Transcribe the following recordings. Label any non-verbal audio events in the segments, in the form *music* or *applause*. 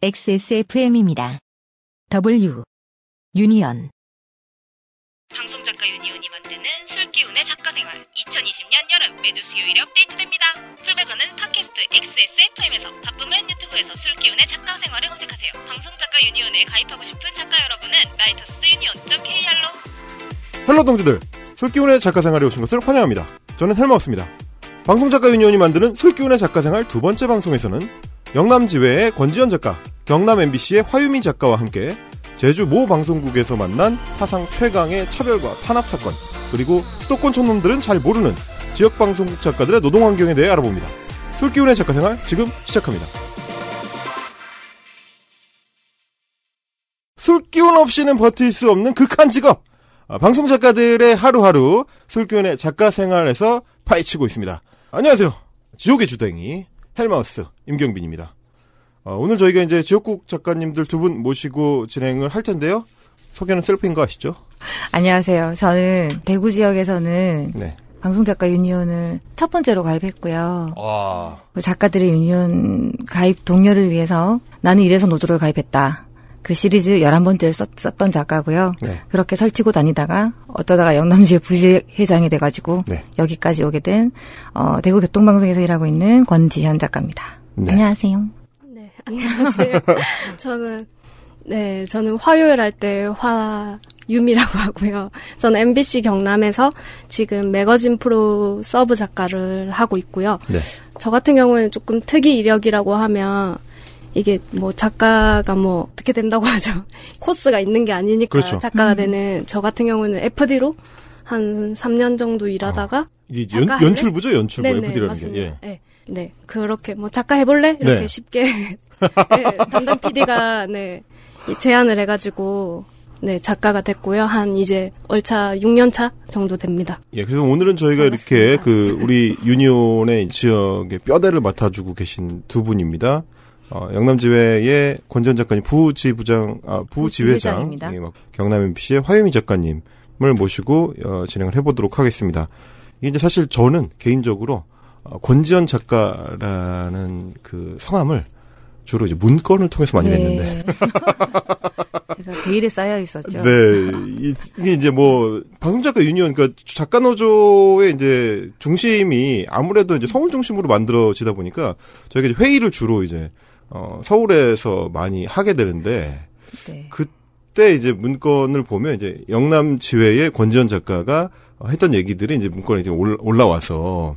XSFM입니다. W 유니언 방송작가 유니온이 만드는 술기운의 작가생활 2020년 여름 매주 수요일에 업데이트됩니다. full version은 팟캐스트 XSFM에서 바쁘면 유튜브에서 술기운의 작가생활을 검색하세요. 방송작가 유니온에 가입하고 싶은 작가 여러분은 writersunion.kr로 Hello 동지들, 술기운의 작가생활에 오신 것을 환영합니다. 저는 헬마우스입니다. 방송작가 유니온이 만드는 술기운의 작가생활 두 번째 방송에서는 영남지회의 권지현 작가, 경남 MBC의 화유미 작가와 함께 제주 모 방송국에서 만난 사상 최강의 차별과 탄압 사건, 그리고 수도권 촌놈들은 잘 모르는 지역 방송국 작가들의 노동 환경에 대해 알아봅니다. 술기운의 작가 생활 지금 시작합니다. 술기운 없이는 버틸 수 없는 극한 직업! 아, 방송 작가들의 하루하루 술기운의 작가 생활에서 파헤치고 있습니다. 안녕하세요. 지옥의 주댕이 헬마우스 임경빈입니다. 어, 오늘 저희가 이제 지역국 작가님들 두 분 모시고 진행을 할 텐데요. 소개는 셀프인 거 아시죠? 안녕하세요. 저는 대구 지역에서는 네. 방송작가 유니온을 첫 번째로 가입했고요. 아, 그 작가들의 유니온 가입 동료를 위해서 나는 이래서 노조를 가입했다. 그 시리즈 11번째를 썼, 던 작가고요. 네. 그렇게 설치고 다니다가 어쩌다가 영남지회 부회장이 돼가지고 네. 여기까지 오게 된 어, 대구 교통방송에서 일하고 있는 권지현 작가입니다. 네. 안녕하세요. 네, 안녕하세요. *laughs* 저는, 네, 저는 화요일 할 때 화 유미라고 *laughs* 하고요. 저는 MBC 경남에서 지금 매거진 프로 sub 작가를 하고 있고요. 네. 저 같은 경우는 조금 특이 이력이라고 하면 이게 뭐 작가가 뭐 어떻게 된다고 *laughs* 하죠. 코스가 있는 게 아니니까 그렇죠. 작가가 되는 저 같은 경우는 FD로 한 3년 정도 일하다가 이게 연? 연출부죠, 연출부. 네네, FD라는 맞습니다. 게. 예. 네. 네. 그렇게 뭐 작가 해볼래? 이렇게 네. 쉽게 *laughs* 네, 담당 PD가 네이 제안을 해가지고 네 작가가 됐고요. 한 이제 얼차 6년 차 정도 됩니다. 예, 그래서 오늘은 저희가 이렇게 반갑습니다. 그 우리 유니온의 지역의 뼈대를 맡아주고 계신 두 분입니다. 어, 영남지회의 권전 작가님, 부지부장, 아, 부지회장. 예, 막 경남 MBC의 화유미 작가님을 모시고 어, 진행을 해보도록 하겠습니다. 이게 이제 사실 저는 개인적으로 어, 권지현 작가라는 그 성함을 주로 이제 문건을 통해서 많이 냈는데, *laughs* 제가 베일에 쌓여 있었죠. 네, 이, 게 이제 뭐 방송 작가 유니온, 그러니까 작가 노조의 이제 중심이 아무래도 이제 서울 중심으로 만들어지다 보니까 저희가 이제 회의를 주로 이제 어, 서울에서 많이 하게 되는데 네. 그때 이제 문건을 보면 이제 영남 지회의 권지현 작가가 어, 했던 얘기들이 이제 문건에 이제 올- 올라와서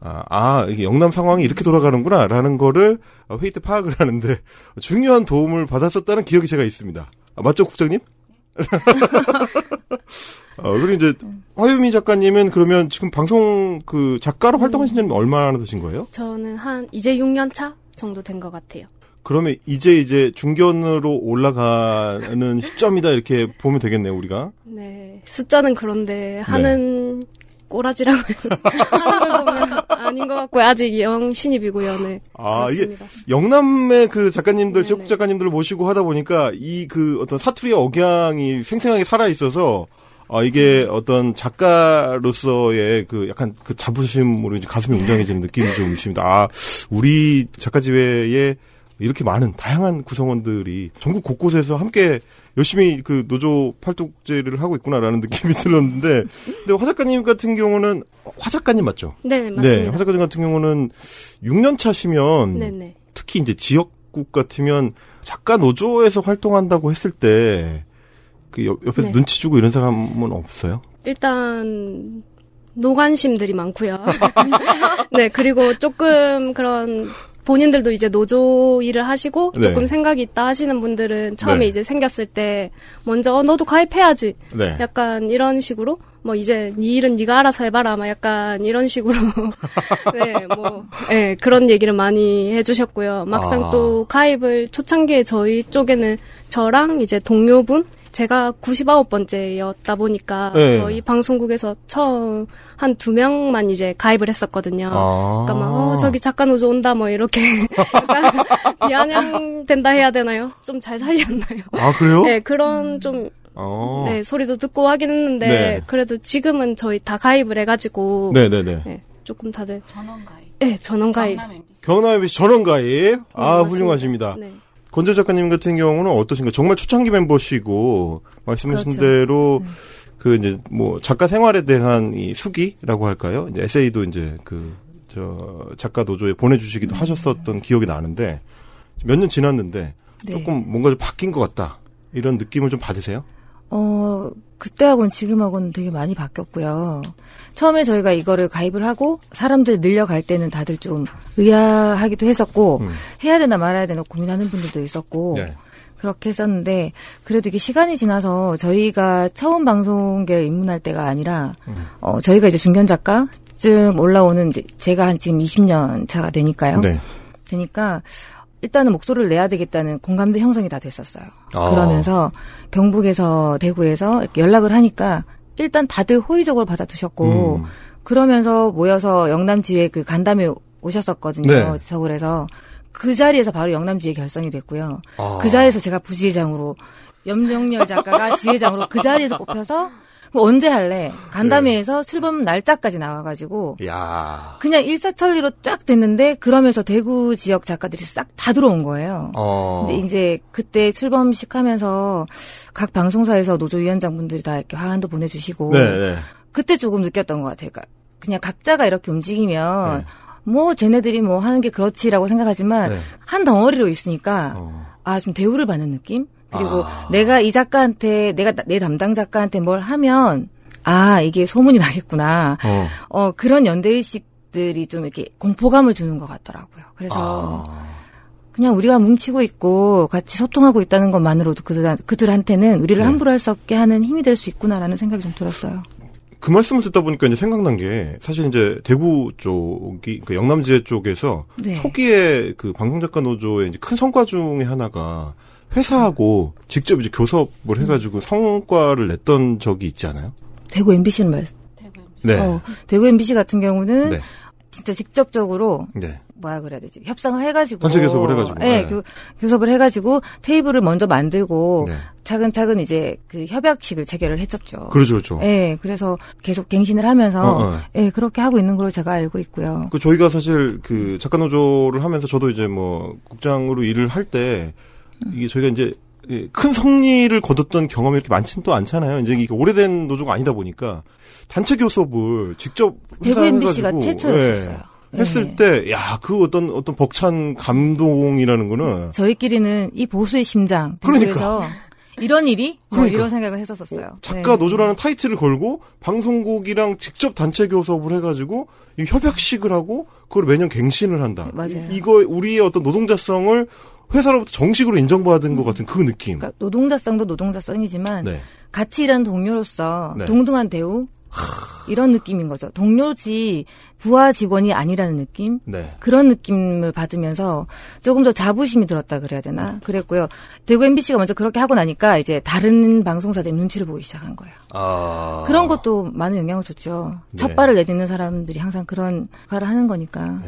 아, 아, 이게 영남 상황이 이렇게 돌아가는구나, 라는 거를 어, 회의 때 파악을 하는데 중요한 도움을 받았었다는 기억이 제가 있습니다. 아, 맞죠, 국장님? *laughs* 어, 그리고 이제 화유미 작가님은 그러면 지금 방송 그 작가로 활동하신 지는 얼마나 되신 거예요? 저는 한 이제 6년 차 정도 된 것 같아요. 그러면 이제 이제 중견으로 올라가는 시점이다 이렇게 보면 되겠네요, 우리가. 네 숫자는 그런데 하는 꼬라지라고 *laughs* 하는 걸 보면 아닌 것 같고요. 아직 영 신입이고요. 네. 아, 이게 그렇습니다. 영남의 그 작가님들, 네네. 작가님들을 모시고 하다 보니까 이 그 어떤 사투리의 억양이 생생하게 살아 있어서 어, 이게 음. 어떤 작가로서의 그 약간 그 자부심으로 이제 가슴이 웅장해지는 느낌이 좀 있습니다. 아, 우리 작가지회에 이렇게 많은 다양한 구성원들이 전국 곳곳에서 함께 열심히 그 노조 팔뚝제를 하고 있구나라는 느낌이 *laughs* 들었는데, 근데 화 작가님 같은 경우는 화 작가님 맞죠? 네, 네, 네, 맞습니다. 화 작가님 같은 경우는 6년 차시면 네, 네. 특히 이제 지역국 같으면 작가 노조에서 활동한다고 했을 때 그 옆에서 네. 눈치 주고 이런 사람은 없어요? 일단 노관심들이 많고요. *laughs* 네, 그리고 조금 그런 본인들도 이제 노조 일을 하시고 네. 조금 생각이 있다 하시는 분들은 처음에 네. 이제 생겼을 때 먼저 어, 너도 가입해야지. 네. 약간 이런 식으로 뭐 이제 네 일은 네가 알아서 해봐라 막 약간 이런 식으로 *laughs* 네 뭐 네, 그런 얘기를 많이 해주셨고요 막상 아. 또 가입을 초창기에 저희 쪽에는 저랑 이제 동료분 제가 99번째였다 보니까 네. 저희 방송국에서 처음 한 두 명만 이제 가입을 했었거든요. 아. 그러니까 막 어, 저기 작가 노조 온다 뭐 이렇게 *laughs* 약간 비아냥 된다 해야 되나요? 좀 잘 살렸나요? 아, 그래요? 네 그런 좀 어. 네, 소리도 듣고 하긴 했는데, 네. 그래도 지금은 저희 다 가입을 해가지고, 네네네. 네, 조금 다들, 전원 가입. 네, 전원 가입. 경남 MBC. 전원 가입. 아, 맞습니다. 훌륭하십니다. 네. 권재 작가님 같은 경우는 어떠신가? 정말 초창기 멤버시고 말씀하신 그렇죠. 대로 그 이제 뭐 작가 생활에 대한 이 수기라고 할까요? 이제 에세이도 이제 그 저 작가 노조에 보내주시기도 음. 하셨었던 기억이 나는데 몇 년 지났는데 네. 조금 뭔가 좀 바뀐 것 같다 이런 느낌을 좀 받으세요? 어, 그때하고는 지금하고는 되게 많이 바뀌었고요. 처음에 저희가 이거를 가입을 하고 사람들 늘려갈 때는 다들 좀 의아하기도 했었고 음. 해야 되나 말아야 되나 고민하는 분들도 있었고 예. 그렇게 했었는데 그래도 이게 시간이 지나서 저희가 처음 방송계에 입문할 때가 아니라 음. 어, 저희가 이제 중견 작가쯤 올라오는 제가 한 지금 20년 차가 되니까요. 네. 되니까 일단은 목소리를 내야 되겠다는 공감대 형성이 다 됐었어요. 아. 그러면서 경북에서 대구에서 이렇게 연락을 하니까 일단 다들 호의적으로 받아주셨고 음. 그러면서 모여서 영남지에 그 간담회 오셨었거든요. 네. 서울에서 그 자리에서 바로 영남지에 결성이 됐고요. 아. 그 자리에서 제가 부지회장으로 염정열 작가가 지회장으로 그 자리에서 뽑혀서 언제 할래? 간담회에서 출범 날짜까지 나와가지고 야. 그냥 일사천리로 쫙 됐는데 그러면서 대구 지역 작가들이 싹 다 들어온 거예요. 어. 근데 이제 그때 출범식 하면서 각 방송사에서 노조위원장분들이 다 이렇게 화환도 보내주시고 네, 네. 그때 조금 느꼈던 것 같아요. 그러니까 그냥 각자가 이렇게 움직이면 네. 뭐 쟤네들이 뭐 하는 게 그렇지라고 생각하지만 네. 한 덩어리로 있으니까 어. 아좀 대우를 받는 느낌? 그리고 아. 내가 이 작가한테 내가 나- 내 담당 작가한테 뭘 하면 아 이게 소문이 *laughs* 나겠구나. 어. 어 그런 연대 의식들이 좀 이렇게 공포감을 주는 것 같더라고요. 그래서 아. 그냥 우리가 뭉치고 있고 같이 소통하고 있다는 것만으로도 그들 그들한테는 우리를 네. 함부로 할 수 없게 하는 힘이 될 수 있구나라는 생각이 좀 들었어요. 그 말씀을 듣다 보니까 이제 생각난 게 사실 이제 대구 쪽이 그 영남지회 쪽에서 네. 초기에 그 방송작가 노조의 이제 큰 성과 중에 하나가 회사하고 직접 이제 교섭을 해가지고 성과를 냈던 적이 있지 않아요? 대구 MBC는 말. 네. 어, 대구 MBC 같은 경우는 네. 진짜 직접적으로 네. 뭐야 그래야 되지 협상을 해가지고 단체 교섭을 해가지고. 네, 네. 교, 교섭을 해가지고 테이블을 먼저 만들고 네. 차근차근 이제 그 협약식을 체결을 했었죠. 그렇죠, 그렇죠. 네, 그래서 계속 갱신을 하면서 어, 어. 예, 그렇게 하고 있는 걸로 제가 알고 있고요. 그 저희가 사실 그 작가 노조를 하면서 저도 이제 뭐 국장으로 일을 할때 이게 저희가 이제 예, 큰 성리를 거뒀던 경험이 이렇게 많지는 또 않잖아요. 이제 이게 오래된 노조가 아니다 보니까 단체 교섭을 직접 대구 MBC가 해가지고, 최초였었어요. 예, 했을 예. 때, 야, 그 어떤, 어떤 벅찬 감동이라는 거는 저희끼리는 이 보수의 심장 그러니까. 이런 일이 뭐 그러니까. 이런 생각을 했었었어요. 작가 네. 노조라는 타이틀을 걸고 방송국이랑 직접 단체 교섭을 해가지고 이 협약식을 하고 그걸 매년 갱신을 한다. 네, 맞아요. 이, 거 우리의 어떤 노동자성을 회사로부터 정식으로 인정받은 것 같은 그 느낌. 그러니까 노동자성도 노동자성이지만 네. 같이 일하는 동료로서 네. 동등한 대우 이런 느낌인 거죠. 동료지 부하 직원이 아니라는 느낌 네. 그런 느낌을 받으면서 조금 더 자부심이 들었다 그래야 되나 그랬고요. 대구 MBC가 먼저 그렇게 하고 나니까 이제 다른 방송사들 눈치를 보기 시작한 거예요. 아. 그런 것도 많은 영향을 줬죠. 네. 첫 발을 내딛는 사람들이 항상 그런 역할을 하는 거니까.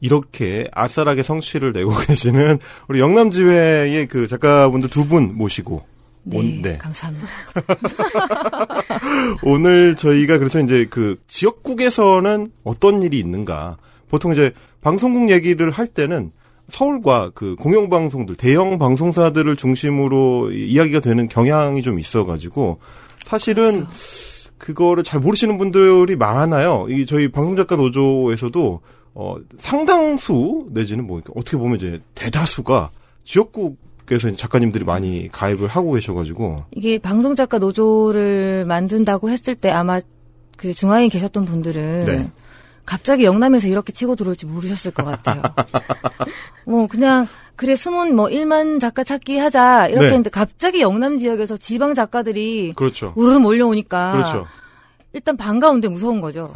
이렇게 아싸라게 성취를 내고 *laughs* 계시는 우리 영남지회의 그 작가분들 두 분 모시고 네, 온- 네. 감사합니다. *laughs* 오늘 저희가 그래서 이제 그 지역국에서는 어떤 일이 있는가. 보통 이제 방송국 얘기를 할 때는 서울과 그 공영방송들, 대형 방송사들을 중심으로 이- 이야기가 되는 경향이 좀 있어가지고 사실은 그거를 잘 모르시는 분들이 많아요. 이 저희 방송작가 노조에서도 어 상당수 내지는 뭐 어떻게 보면 이제 대다수가 지역국에서 이제 작가님들이 많이 가입을 하고 계셔가지고 이게 방송 작가 노조를 만든다고 했을 때 아마 그 중앙에 계셨던 분들은 네. 갑자기 영남에서 이렇게 치고 들어올지 모르셨을 것 같아요. *laughs* 뭐 그냥 그래 숨은 뭐 1만 작가 찾기 하자 이렇게 네. 했는데 갑자기 영남 지역에서 지방 작가들이 그렇죠. 우르르 몰려오니까 그렇죠. 일단 반가운데 무서운 거죠.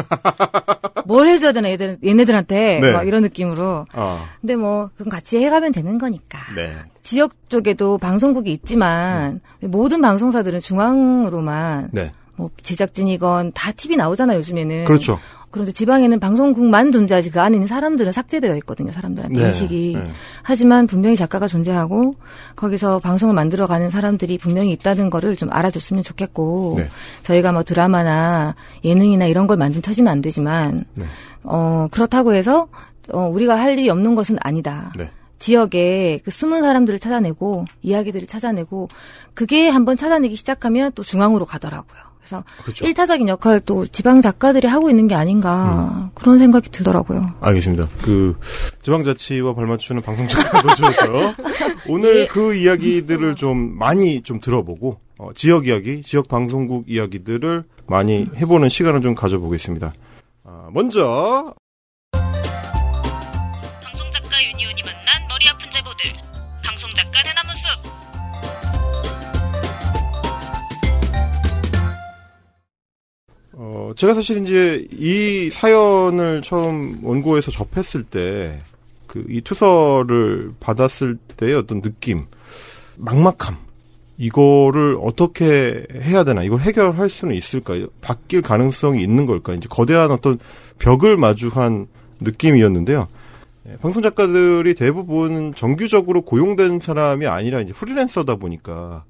뭘 해줘야 되나 얘들, 얘네들한테 네. 막 이런 느낌으로. 아, 근데 뭐 그건 같이 해가면 되는 거니까. 네. 지역 쪽에도 방송국이 있지만 모든 방송사들은 중앙으로만 네. 뭐 제작진이건 다 TV 나오잖아요 요즘에는. 그렇죠. 그런데 지방에는 방송국만 존재하지 그 안에 있는 사람들은 삭제되어 있거든요 사람들한테 네, 인식이. 네. 하지만 분명히 작가가 존재하고 거기서 방송을 만들어가는 사람들이 분명히 있다는 거를 좀 알아줬으면 좋겠고 네. 저희가 뭐 드라마나 예능이나 이런 걸 만든 처지는 안 되지만 네. 어 그렇다고 해서 어 우리가 할 일이 없는 것은 아니다. 네. 지역에 그 숨은 사람들을 찾아내고 이야기들을 찾아내고 그게 한번 찾아내기 시작하면 또 중앙으로 가더라고요. 그래서 그렇죠. 일차적인 역할을 또 지방 작가들이 하고 있는 게 아닌가 그런 생각이 들더라고요. 알겠습니다. 그 지방자치와 발맞추는 방송 작가도 좋죠. *laughs* 오늘 그 이야기들을 좀 많이 좀 들어보고 어, 지역 이야기, 지역 방송국 이야기들을 많이 해보는 시간을 좀 가져보겠습니다. 아, 먼저 어, 제가 사실 이제 이 사연을 처음 원고에서 접했을 때, 그, 이 투서를 받았을 때의 어떤 느낌, 막막함, 이거를 어떻게 해야 되나, 이걸 해결할 수는 있을까요? 바뀔 가능성이 있는 걸까? 이제 거대한 어떤 벽을 마주한 느낌이었는데요. 예, 방송 작가들이 대부분 정규적으로 고용된 사람이 아니라 이제 프리랜서다 보니까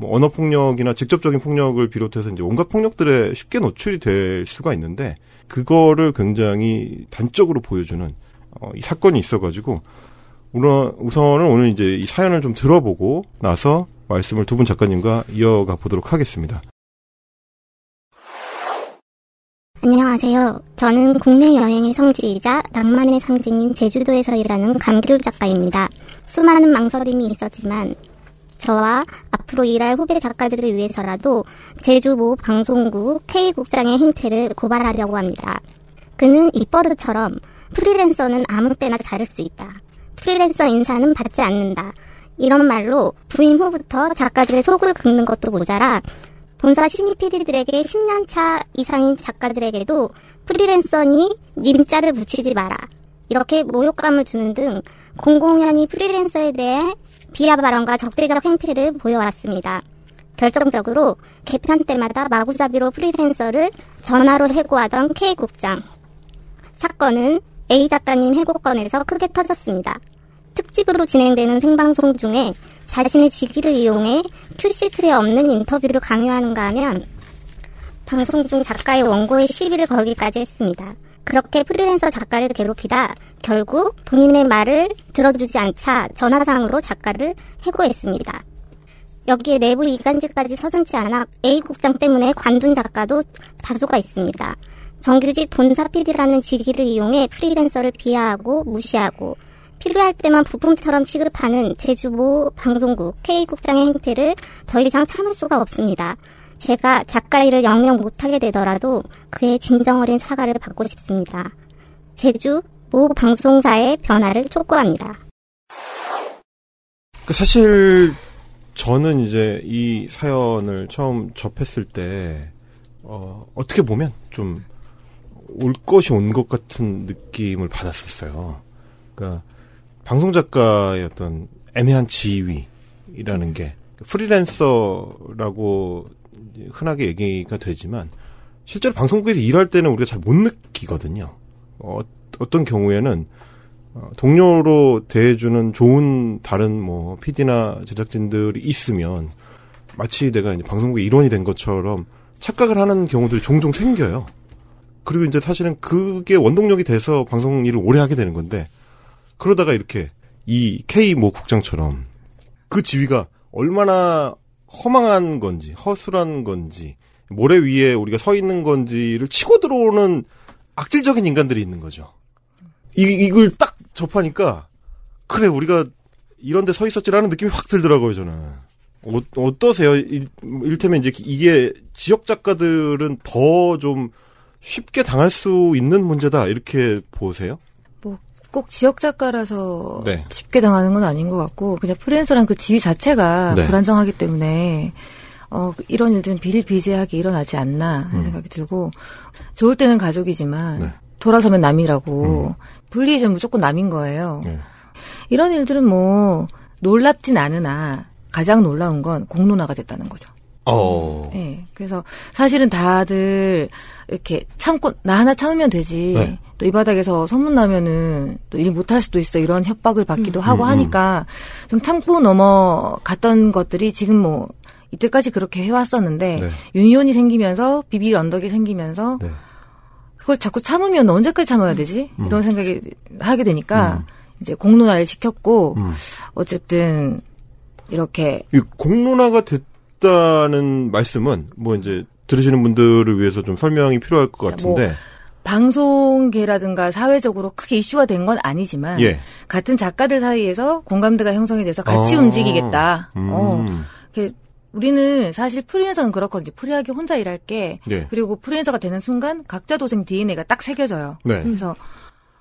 뭐 언어 폭력이나 직접적인 폭력을 비롯해서 이제 온갖 폭력들에 쉽게 노출이 될 수가 있는데 그거를 굉장히 단적으로 보여주는 어, 이 사건이 있어가지고 우선 우선은 오늘 이제 이 사연을 좀 들어보고 나서 말씀을 두 분 작가님과 이어가 보도록 하겠습니다. 안녕하세요. 저는 국내 여행의 성지이자 낭만의 상징인 제주도에서 일하는 감귤 작가입니다. 수많은 망설임이 있었지만 저와 앞으로 일할 후배 작가들을 위해서라도 제주 모 방송국 K국장의 행태를 고발하려고 합니다. 그는 입버릇처럼 프리랜서는 아무 때나 자를 수 있다. 프리랜서 인사는 받지 않는다. 이런 말로 부임 후부터 작가들의 속을 긁는 것도 모자라 본사 신입 PD들에게 10년차 이상인 작가들에게도 프리랜서니 님자를 붙이지 마라. 이렇게 모욕감을 주는 등 공공연히 프리랜서에 대해 비하 발언과 적대적 행태를 보여왔습니다. 결정적으로 개편 때마다 마구잡이로 프리랜서를 전화로 해고하던 K국장. 사건은 A 작가님 해고건에서 크게 터졌습니다. 특집으로 진행되는 생방송 중에 자신의 직위를 이용해 큐시트에 없는 인터뷰를 강요하는가 하면 방송 중 작가의 원고에 시비를 걸기까지 했습니다. 그렇게 프리랜서 작가를 괴롭히다 결국 본인의 말을 들어주지 않자 전화상으로 작가를 해고했습니다. 여기에 내부 이간질까지 서슴지 않아 A 국장 때문에 관둔 작가도 다수가 있습니다. 정규직 본사 PD라는 직위를 이용해 프리랜서를 비하하고 무시하고 필요할 때만 부품처럼 취급하는 제주 모 방송국 K국장의 행태를 더 이상 참을 수가 없습니다. 제가 작가 일을 영영 못하게 되더라도 그의 진정 어린 사과를 받고 싶습니다. 제주 모 방송사의 변화를 촉구합니다. 그 사실 저는 이제 이 사연을 처음 접했을 때 어, 어떻게 보면 좀 올 것이 온 것 같은 느낌을 받았었어요. 그러니까 방송 작가의 어떤 애매한 지위라는 게 프리랜서라고 흔하게 얘기가 되지만 실제로 방송국에서 일할 때는 우리가 잘 못 느끼거든요. 어, 어떤 경우에는 어, 동료로 대해주는 좋은 다른 뭐 PD나 제작진들이 있으면 마치 내가 이제 방송국의 일원이 된 것처럼 착각을 하는 경우들이 종종 생겨요. 그리고 이제 사실은 그게 원동력이 돼서 방송 일을 오래 하게 되는 건데 그러다가 이렇게 이 K 모 국장처럼 그 지위가 얼마나 허망한 건지 허술한 건지 모래 위에 우리가 서 있는 건지를 치고 들어오는 악질적인 인간들이 있는 거죠. 이, 이걸 딱 접하니까 그래 우리가 이런 데 서 있었지라는 느낌이 확 들더라고요 저는. 어, 어떠세요? 일, 일테면 이제 이게 지역 작가들은 더 좀 쉽게 당할 수 있는 문제다 이렇게 보세요? 꼭 지역 작가라서 네. 쉽게 당하는 건 아닌 것 같고 그냥 프리랜서란 그 지위 자체가 네. 불안정하기 때문에 어 이런 일들은 비일비재하게 일어나지 않나 하는 음. 생각이 들고 좋을 때는 가족이지만 네. 돌아서면 남이라고 분리해주면 무조건 남인 거예요. 네. 이런 일들은 뭐 놀랍진 않으나 가장 놀라운 건 공론화가 됐다는 거죠. 어. 네. 그래서 사실은 다들 이렇게 참고 나 하나 참으면 되지. 네. 또이 바닥에서 소문 나면은 또 일 못할 수도 있어 이런 협박을 받기도 하고 음, 음. 하니까 좀 참고 넘어갔던 것들이 지금 뭐 이때까지 그렇게 해왔었는데 네. 유니온이 생기면서 비빌 언덕이 생기면서 네. 그걸 자꾸 참으면 언제까지 참아야 되지? 음. 이런 생각이 하게 되니까 이제 공론화를 시켰고 음. 어쨌든 이렇게 이 공론화가 됐다는 말씀은 뭐 이제 들으시는 분들을 위해서 좀 설명이 필요할 것뭐 같은데. 방송계라든가 사회적으로 크게 이슈가 된 건 아니지만 예. 같은 작가들 사이에서 공감대가 형성이 돼서 같이 어. 움직이겠다. 음. 어, 우리는 사실 프리랜서는 그렇거든요. 프리하게 혼자 일할 게. 네. 그리고 프리랜서가 되는 순간 각자 도생 DNA가 딱 새겨져요. 네. 그래서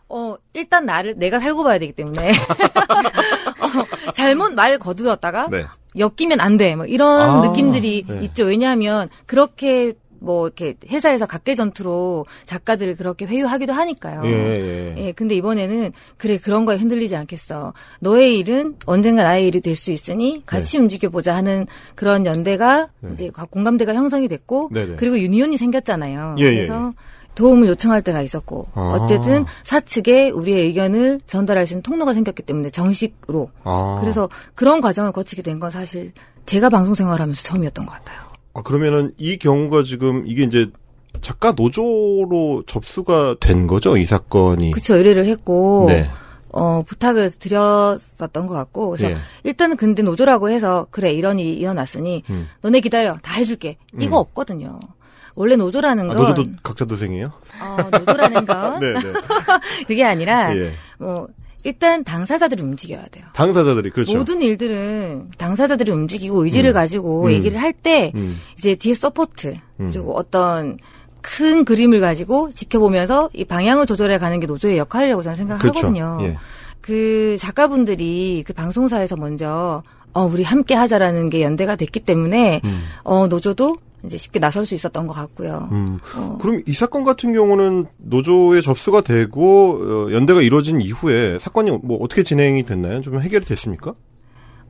어 일단 나를 내가 살고 봐야 되기 때문에 *laughs* 어, 잘못 말 거들었다가 네. 엮이면 안 돼. 뭐 이런 아, 느낌들이 네. 있죠. 왜냐하면 그렇게 뭐 이렇게 회사에서 각계 전투로 작가들을 그렇게 회유하기도 하니까요. 예, 예. 예, 근데 이번에는 그래 그런 거에 흔들리지 않겠어. 너의 일은 언젠가 나의 일이 될 수 있으니 같이 움직여 보자 하는 그런 연대가 네. 이제 공감대가 형성이 됐고 네네. 그리고 유니온이 생겼잖아요. 예, 예, 그래서 도움을 요청할 때가 있었고 아. 어쨌든 사측에 우리의 의견을 전달할 수 있는 통로가 생겼기 때문에 정식으로 아. 그래서 그런 과정을 거치게 된 건 사실 제가 방송 생활하면서 처음이었던 것 같아요. 아, 그러면은 이 경우가 지금 이게 이제 작가 노조로 접수가 된 거죠, 이 사건이. 그쵸 의뢰를 했고 네. 어, 부탁을 드렸었던 것 같고, 그래서 예. 일단은 근데 노조라고 해서, 그래, 이런 일이 일어났으니, 음. 너네 기다려, 다 해줄게. 이거 음. 없거든요. 원래 노조라는 아, 건, 노조도 각자 도생이에요? 어, 노조라는 건, *laughs* 네, 네. *laughs* 그게 아니라, 예. 뭐, 일단 당사자들이 움직여야 돼요. 당사자들이 그렇죠. 모든 일들은 당사자들이 움직이고 의지를 음. 가지고 음. 얘기를 할 때, 음. 이제 뒤에 support, 음. 그리고 어떤 큰 그림을 가지고 지켜보면서 이 방향을 조절해 가는 게 노조의 역할이라고 저는 생각하거든요. 그렇죠. 예. 그 작가분들이 그 방송사에서 먼저 어 우리 함께 하자라는 게 연대가 됐기 때문에 음. 어 노조도 이제 쉽게 나설 수 있었던 것 같고요. 음. 어, 그럼 이 사건 같은 경우는 노조에 접수가 되고 어, 연대가 이루어진 이후에 사건이 뭐 어떻게 진행이 됐나요? 좀 해결이 됐습니까?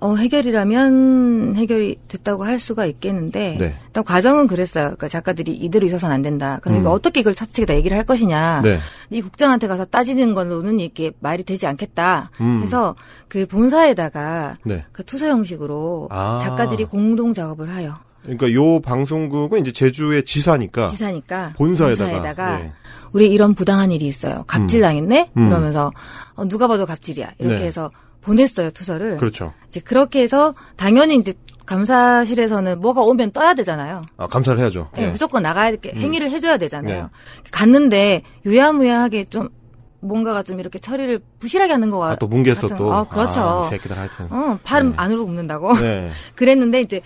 어, 해결이라면 해결이 됐다고 할 수가 있겠는데 네. 일단 과정은 그랬어요. 그러니까 작가들이 이대로 있어서는 안 된다. 그럼 이거 음. 어떻게 이걸 차측에다 얘기를 할 것이냐. 네. 이 국장한테 가서 따지는 걸로는 이게 말이 되지 않겠다. 음. 그래서 그 본사에다가 네. 그 투서 형식으로 아. 작가들이 공동 작업을 하여 그러니까 요 방송국은 이제 제주의 지사니까 지사니까 본사에다가, 예. 우리 이런 부당한 일이 있어요. 갑질 당했네? 음. 그러면서 어, 누가 봐도 갑질이야. 이렇게 네. 해서 보냈어요 투서를. 그렇죠. 이제 그렇게 해서 당연히 이제 감사실에서는 뭐가 오면 떠야 되잖아요. 아, 감사를 해야죠. 예, 예. 무조건 나가야 게 음. 행위를 해줘야 되잖아요. 네. 갔는데 유야무야하게 좀 뭔가가 좀 이렇게 처리를 부실하게 하는 거 아, 같. 또 같은- 또. 어, 그렇죠. 아, 이 새끼들 하여튼. 어, 팔은 네. 안으로 굽는다고. 네. *laughs* 그랬는데 이제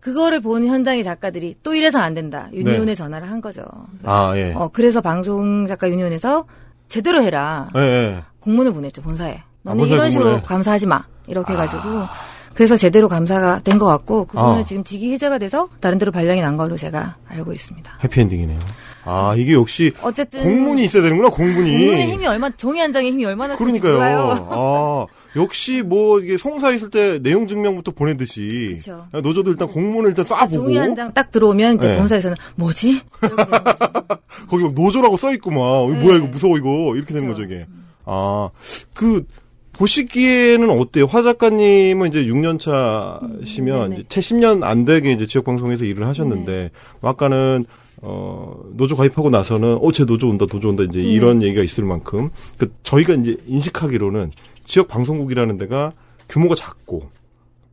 그거를 본 현장의 작가들이 또 이래선 안 된다. 유니온에 네. 전화를 한 거죠. 아, 예. 어, 그래서 방송 작가 유니온에서 제대로 해라. 예, 예. 공문을 보냈죠, 본사에. 아, 본사에 이런 식으로. 감사하지 마. 이렇게 해가지고. 그래서 제대로 감사가 된 것 같고, 그거는 아. 지금 직위 해제가 돼서 다른 데로 발령이 난 걸로 제가 알고 있습니다. 해피엔딩이네요. 아, 이게 역시 어쨌든. 공문이 있어야 되는구나, 공문이. 공문의 힘이 얼마, 종이 한 장의 힘이 얼마나 그러니까요. 아, 역시 뭐 이게 송사 있을 때 내용 증명부터 보내듯이 그쵸. 노조도 일단 공문을 일단 쏴보고 종이 한 장 딱 들어오면 이제 네. 본사에서는 뭐지? *laughs* 거기 막 노조라고 써 있고 막 어, 네. 뭐야 이거 무서워 이거 이렇게 되는. 거죠 이게. 아, 그 보시기에는 어때요? 화 작가님은 이제 6년 차시면 음, 채 10년 안 되게 이제 지역 방송에서 일을 하셨는데 네. 아까는 어 노조 가입하고 나서는 어제 노조 온다 노조 온다 이제 이런 얘기가 있을 만큼 그 저희가 이제 인식하기로는 지역 방송국이라는 데가 규모가 작고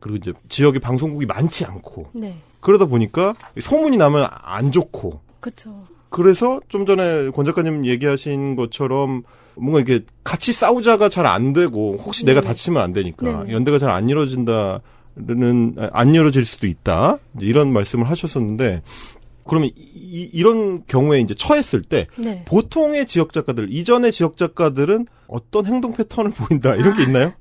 그리고 이제 지역에 방송국이 많지 않고 네. 그러다 보니까 소문이 나면 안 좋고 그쵸. 그래서 좀 전에 권 작가님 얘기하신 것처럼 뭔가 이렇게 같이 싸우자가 잘 안 되고 혹시 내가 네. 다치면 안 되니까 네네. 연대가 잘 안 이루어진다는 안 이루어질 수도 있다 이런 말씀을 하셨었는데 그러면 이, 이런 경우에 이제 처했을 때 네. 보통의 지역 작가들 이전의 지역 작가들은 어떤 행동 패턴을 *laughs* 보인다 이런 게 있나요?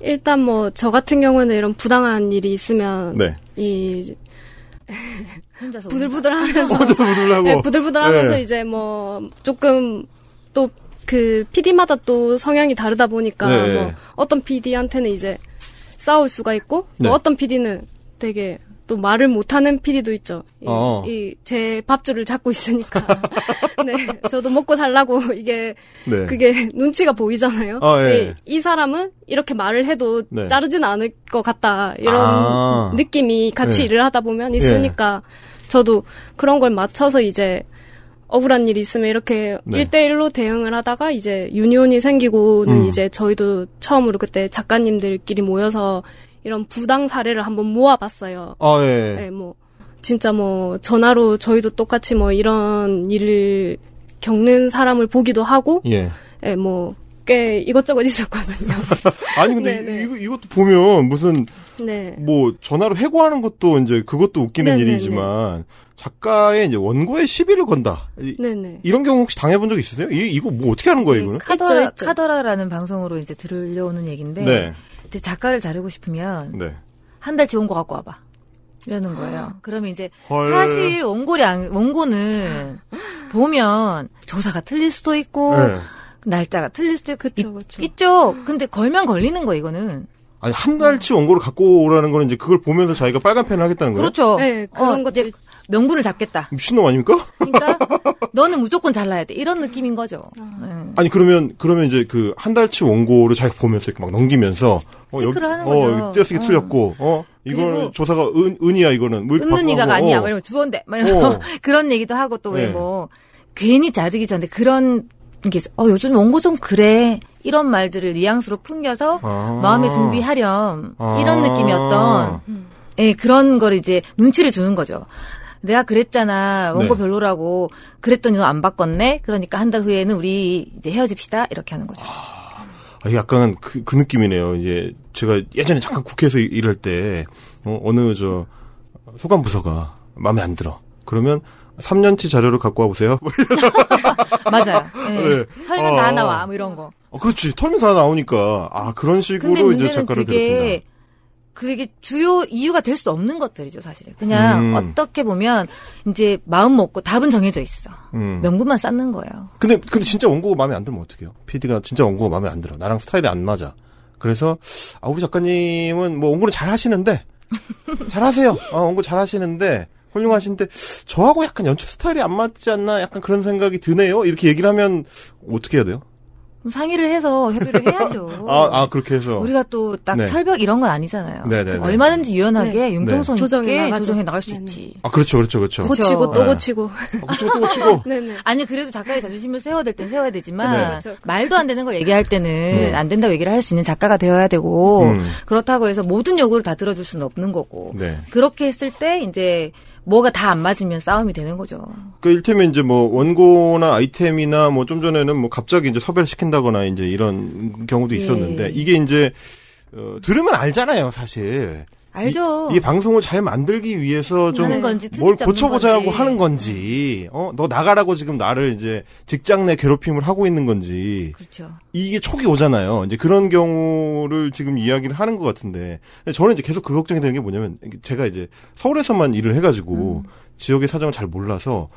일단 뭐 저 같은 경우는 이런 부당한 일이 있으면 네. 이 혼자서 부들부들하면서 혼자 부들하고 네, 부들부들하면서 네. 이제 뭐 조금 또그 PD마다 또 성향이 다르다 보니까 네. 뭐 어떤 PD한테는 이제 싸울 수가 있고 또 네. 어떤 PD는 되게 또 말을 못하는 PD도 있죠. 어. 이 제 밥줄을 잡고 있으니까 *laughs* 네 저도 먹고 살라고 이게 네. 그게 눈치가 보이잖아요. 아, 예. 네, 이 사람은 이렇게 말을 해도 네. 자르진 않을 것 같다 이런 아. 느낌이 같이 예. 일을 하다 보면 있으니까 저도 그런 걸 맞춰서 이제 억울한 일이 있으면 이렇게 네. 일 1대1로 대응을 하다가 이제 유니온이 생기고는 음. 이제 저희도 처음으로 그때 작가님들끼리 모여서 이런 부당 사례를 한번 모아봤어요. 아, 예. 네, 뭐 진짜 뭐 전화로 저희도 똑같이 뭐 이런 일을 겪는 사람을 보기도 하고, 예. 예, 뭐꽤 이것저것 있었거든요. *laughs* 아니 근데 네, 네. 이거 이것도 보면 무슨 네. 뭐 전화로 해고하는 것도 이제 그것도 웃기는 네, 네, 일이지만 작가의 이제 원고에 시비를 건다. 이, 네네. 이런 경우 혹시 당해본 적 있으세요? 이, 이거 뭐 어떻게 하는 거예요, 이거는? 카더라. 카더라라는 방송으로 이제 들려오는 얘기인데 네. 이제 작가를 자르고 싶으면 네. 한 달치 원고 갖고 와봐. 이러는 거예요. 그러면 이제 헐. 사실 원고량 원고는 보면 조사가 틀릴 수도 있고 네. 날짜가 틀릴 수도 있고 그쵸, 있- 그쵸. 있죠. 근데 걸면 걸리는 거 이거는. 아니 한 달치 원고를 갖고 오라는 거는 이제 그걸 보면서 자기가 빨간 펜을 하겠다는 거예요? 그렇죠. 네, 그런 어, 것들 명분을 잡겠다. 미친놈 아닙니까? 그러니까 *laughs* 너는 무조건 잘라야 돼. 이런 느낌인 거죠. 음. 아니 그러면 그러면 이제 그 한 달치 원고를 자기가 보면서 이렇게 막 넘기면서 어, 체크를 하는 어, 거죠. 여기 띄어쓰기 어. 틀렸고 어 이거는 그리고 조사가 은 은이야 이거는 뭐 이가가 하고, 아니야. 어. 막 이러면 주원대. 막 이러면서 어. *laughs* 그런 얘기도 하고 또왜 네. 뭐 괜히 자르기 전에 그런 게 어, 요즘 원고 좀 그래. 이런 말들을 뉘앙스로 풍겨서 아. 마음의 준비하렴. 아. 이런 느낌이 어떤 예, 그런 걸 이제 눈치를 주는 거죠. 내가 그랬잖아. 원고 네. 별로라고. 그랬더니 너 안 바꿨네? 그러니까 한 달 후에는 우리 이제 헤어집시다. 이렇게 하는 거죠. 아, 약간 그, 그 느낌이네요. 이제 제가 예전에 잠깐 국회에서 일- 일할 때 어, 어느 저 소감 부서가 마음에 안 들어. 그러면 3년치 자료를 갖고 와 보세요. *laughs* 맞아요. 예. 네. 털면 어. 다 나와. 뭐 이런 거. 어, 그렇지. 털면서 다 나오니까 아 그런 식으로 이제 작가를 그게 괴롭힌다. 그게 주요 이유가 될 수 없는 것들이죠, 사실은. 그냥 음. 어떻게 보면 이제 마음 먹고 답은 정해져 있어. 음. 명분만 쌓는 거예요. 근데 근데 진짜 원고가 마음에 안 들면 어떡해요? PD가 진짜 원고가 마음에 안 들어. 나랑 스타일이 안 맞아. 그래서 아 우리 작가님은 뭐 원고를 잘 하시는데 *laughs* 잘 하세요. 어, 원고 잘 하시는데 훌륭하신데 저하고 약간 연출 스타일이 안 맞지 않나 약간 그런 생각이 드네요. 이렇게 얘기를 하면 어떻게 해야 돼요? 상의를 해서 협의를 해야죠. *laughs* 아, 아 그렇게 해서 우리가 또딱 네. 철벽 이런 건 아니잖아요. 네네네. 얼마든지 유연하게 네. 융통성 조정해 있게 나가죠. 조정해 나갈 수 네네. 있지. 아 그렇죠 그렇죠 그렇죠. 고치고 또 네. 고치고. 아, 그치고 또 고치고 네네. *laughs* 아니 그래도 작가의 자존심을 세워야 될 땐 세워야 되지만 네. 그쵸, 그쵸. 말도 안 되는 걸 얘기할 때는 음. 안 된다고 얘기를 할 수 있는 작가가 되어야 되고 음. 그렇다고 해서 모든 요구를 다 들어줄 수는 없는 거고 네. 그렇게 했을 때 이제 뭐가 다 안 맞으면 싸움이 되는 거죠. 그 일테면 이제 뭐 원고나 아이템이나 뭐 좀 전에는 뭐 갑자기 이제 섭외를 시킨다거나 이제 이런 경우도 예. 있었는데 이게 이제 어, 들으면 알잖아요, 사실. 알죠. 이, 이 방송을 잘 만들기 위해서 좀 뭘 고쳐보자고 건지. 하는 건지, 어, 너 나가라고 지금 나를 이제 직장 내 괴롭힘을 하고 있는 건지, 그렇죠. 이게 촉이 오잖아요. 이제 그런 경우를 지금 이야기를 하는 것 같은데, 저는 이제 계속 그 걱정이 되는 게 뭐냐면, 제가 이제 서울에서만 일을 해가지고, 지역의 사정을 잘 몰라서,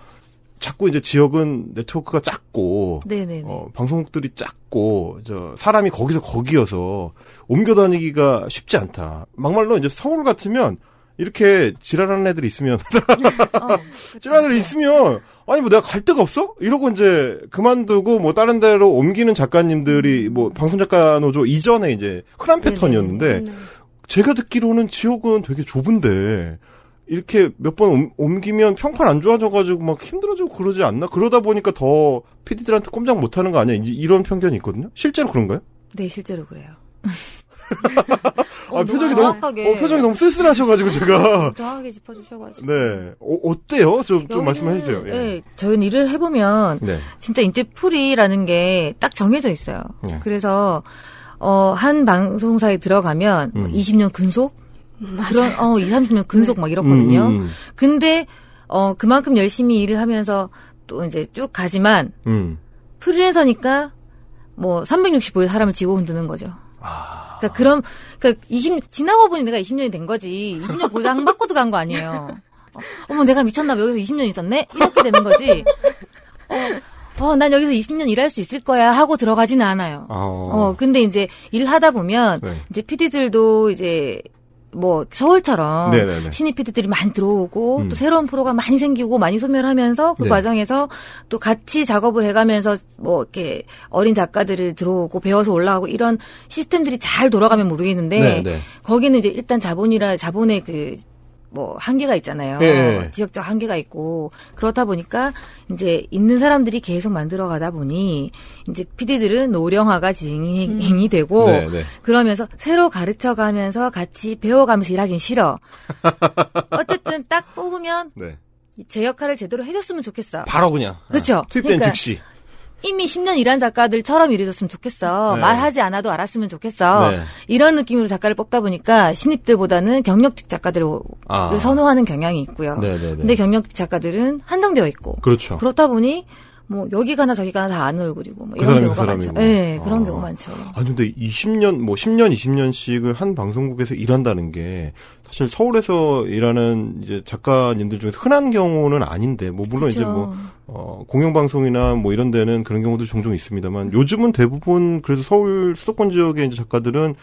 자꾸 이제 지역은 네트워크가 작고. 어, 방송국들이 작고, 저, 사람이 거기서 거기여서 옮겨 다니기가 쉽지 않다. 막말로 이제 서울 같으면, 이렇게 지랄하는 애들이 있으면, *laughs* 어, 지랄하는 애들이 있으면, 아니 뭐 내가 갈 데가 없어? 이러고 이제 그만두고 뭐 다른 데로 옮기는 작가님들이 뭐 방송 작가 노조 이전에 이제 흔한 패턴이었는데, 네. 제가 듣기로는 지역은 되게 좁은데, 이렇게 몇 번 옮기면 평판 안 좋아져가지고 막 힘들어지고 그러지 않나? 그러다 보니까 더 PD들한테 꼼짝 못하는 거 아니야? 이런 편견이 있거든요. 실제로 그런가요? 네, 실제로 그래요. 아, 표정이 너무, 정확하게. 어, 표정이 너무 쓸쓸하셔가지고 제가. 정확하게 짚어주셔가지고. 네. 어, 어때요? 좀, 좀 말씀해 주세요. 예. 네, 저희는 일을 해보면 네. 진짜 인테풀이라는 게 딱 정해져 있어요. 네. 그래서 어, 한 방송사에 들어가면 뭐 음. 20년 근속 그런 어 2, 30년 근속 막 이렇거든요. 음, 근데 어 그만큼 열심히 일을 하면서 또 이제 쭉 가지만 음. 프리랜서니까 뭐 365일 사람을 지고 흔드는 거죠. 아. 그러니까 그럼 그러니까 20 지나고 보니 내가 20년이 된 거지. 20년 보장 받고도 간 거 아니에요. 어, 어머 내가 미쳤나 봐 여기서 20년 있었네 이렇게 되는 거지. 어, 어, 난 여기서 20년 일할 수 있을 거야 하고 들어가지는 않아요. 아. 어, 근데 이제 일하다 보면 네. 이제 PD들도 이제 뭐 서울처럼 네네네. 신입 PD들이 많이 들어오고 음. 또 새로운 프로가 많이 생기고 많이 소멸하면서 그 네. 과정에서 또 같이 작업을 해가면서 뭐 이렇게 어린 작가들을 들어오고 배워서 올라가고 이런 시스템들이 잘 돌아가면 모르겠는데 네, 네. 거기는 이제 일단 자본이라 자본의 그 뭐 한계가 있잖아요. 예. 지역적 한계가 있고 그렇다 보니까 이제 있는 사람들이 계속 만들어 가다 보니 이제 PD들은 노령화가 진행이 되고 네, 네. 그러면서 새로 가르쳐 가면서 같이 배워가면서 일하긴 싫어. *laughs* 어쨌든 딱 뽑으면 네. 제 역할을 제대로 해줬으면 좋겠어. 바로 그냥. 아, 투입된 그러니까 즉시. 이미 10년 일한 작가들처럼 일해줬으면 좋겠어. 네. 말하지 않아도 알았으면 좋겠어. 네. 이런 느낌으로 작가를 뽑다 보니까 신입들보다는 경력직 작가들을 아. 선호하는 경향이 있고요. 네네네. 근데 경력직 작가들은 한정되어 있고 그렇죠. 그렇다 보니 뭐 여기 가나 저기 가나 다 아는 얼굴이고 뭐 그 이런 그 경우가 많죠. 사람이고. 네, 그런 아. 경우 많죠. 아니 근데 20년 뭐 10년 20년씩을 한 방송국에서 일한다는 게 사실 서울에서 일하는 이제 작가님들 중에서 흔한 경우는 아닌데 뭐 물론 이제 그쵸. 뭐 어, 공영방송이나 뭐 이런 데는 그런 경우도 종종 있습니다만 요즘은 대부분 그래서 서울 수도권 지역의 이제 작가들은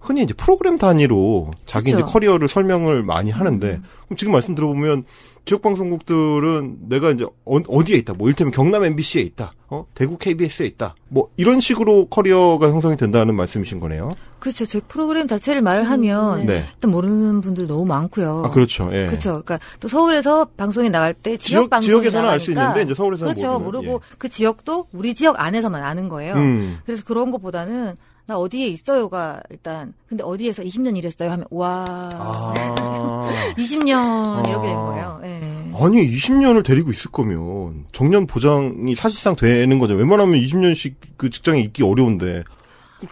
흔히 이제 프로그램 단위로 자기 그쵸. 이제 커리어를 설명을 많이 하는데 음. 그럼 지금 말씀 들어보면 지역 방송국들은 내가 이제 어, 디에 있다. 뭐 이를테면 경남 MBC에 있다. 어? 대구 KBS에 있다. 뭐 이런 식으로 커리어가 형성이 된다는 말씀이신 거네요. 그렇죠. 저희 프로그램 자체를 말을 하면 네. 일단 모르는 분들 너무 많고요. 아 그렇죠. 예. 그렇죠. 그러니까 또 서울에서 방송에 나갈 때 지역, 지역 방송에 지역에서는 알 수 있는데 이제 서울에서는 그렇죠. 모르면, 모르고 그 지역도 우리 지역 안에서만 아는 거예요. 예. 음. 그래서 그런 것보다는 나 어디에 있어요가 일단 근데 어디에서 20년 일했어요 하면 와 아. *laughs* 20년 이렇게 된 아. 거예요. 예. 아니 20년을 데리고 있을 거면 정년 보장이 사실상 되는 거죠. 웬만하면 20년씩 그 직장에 있기 어려운데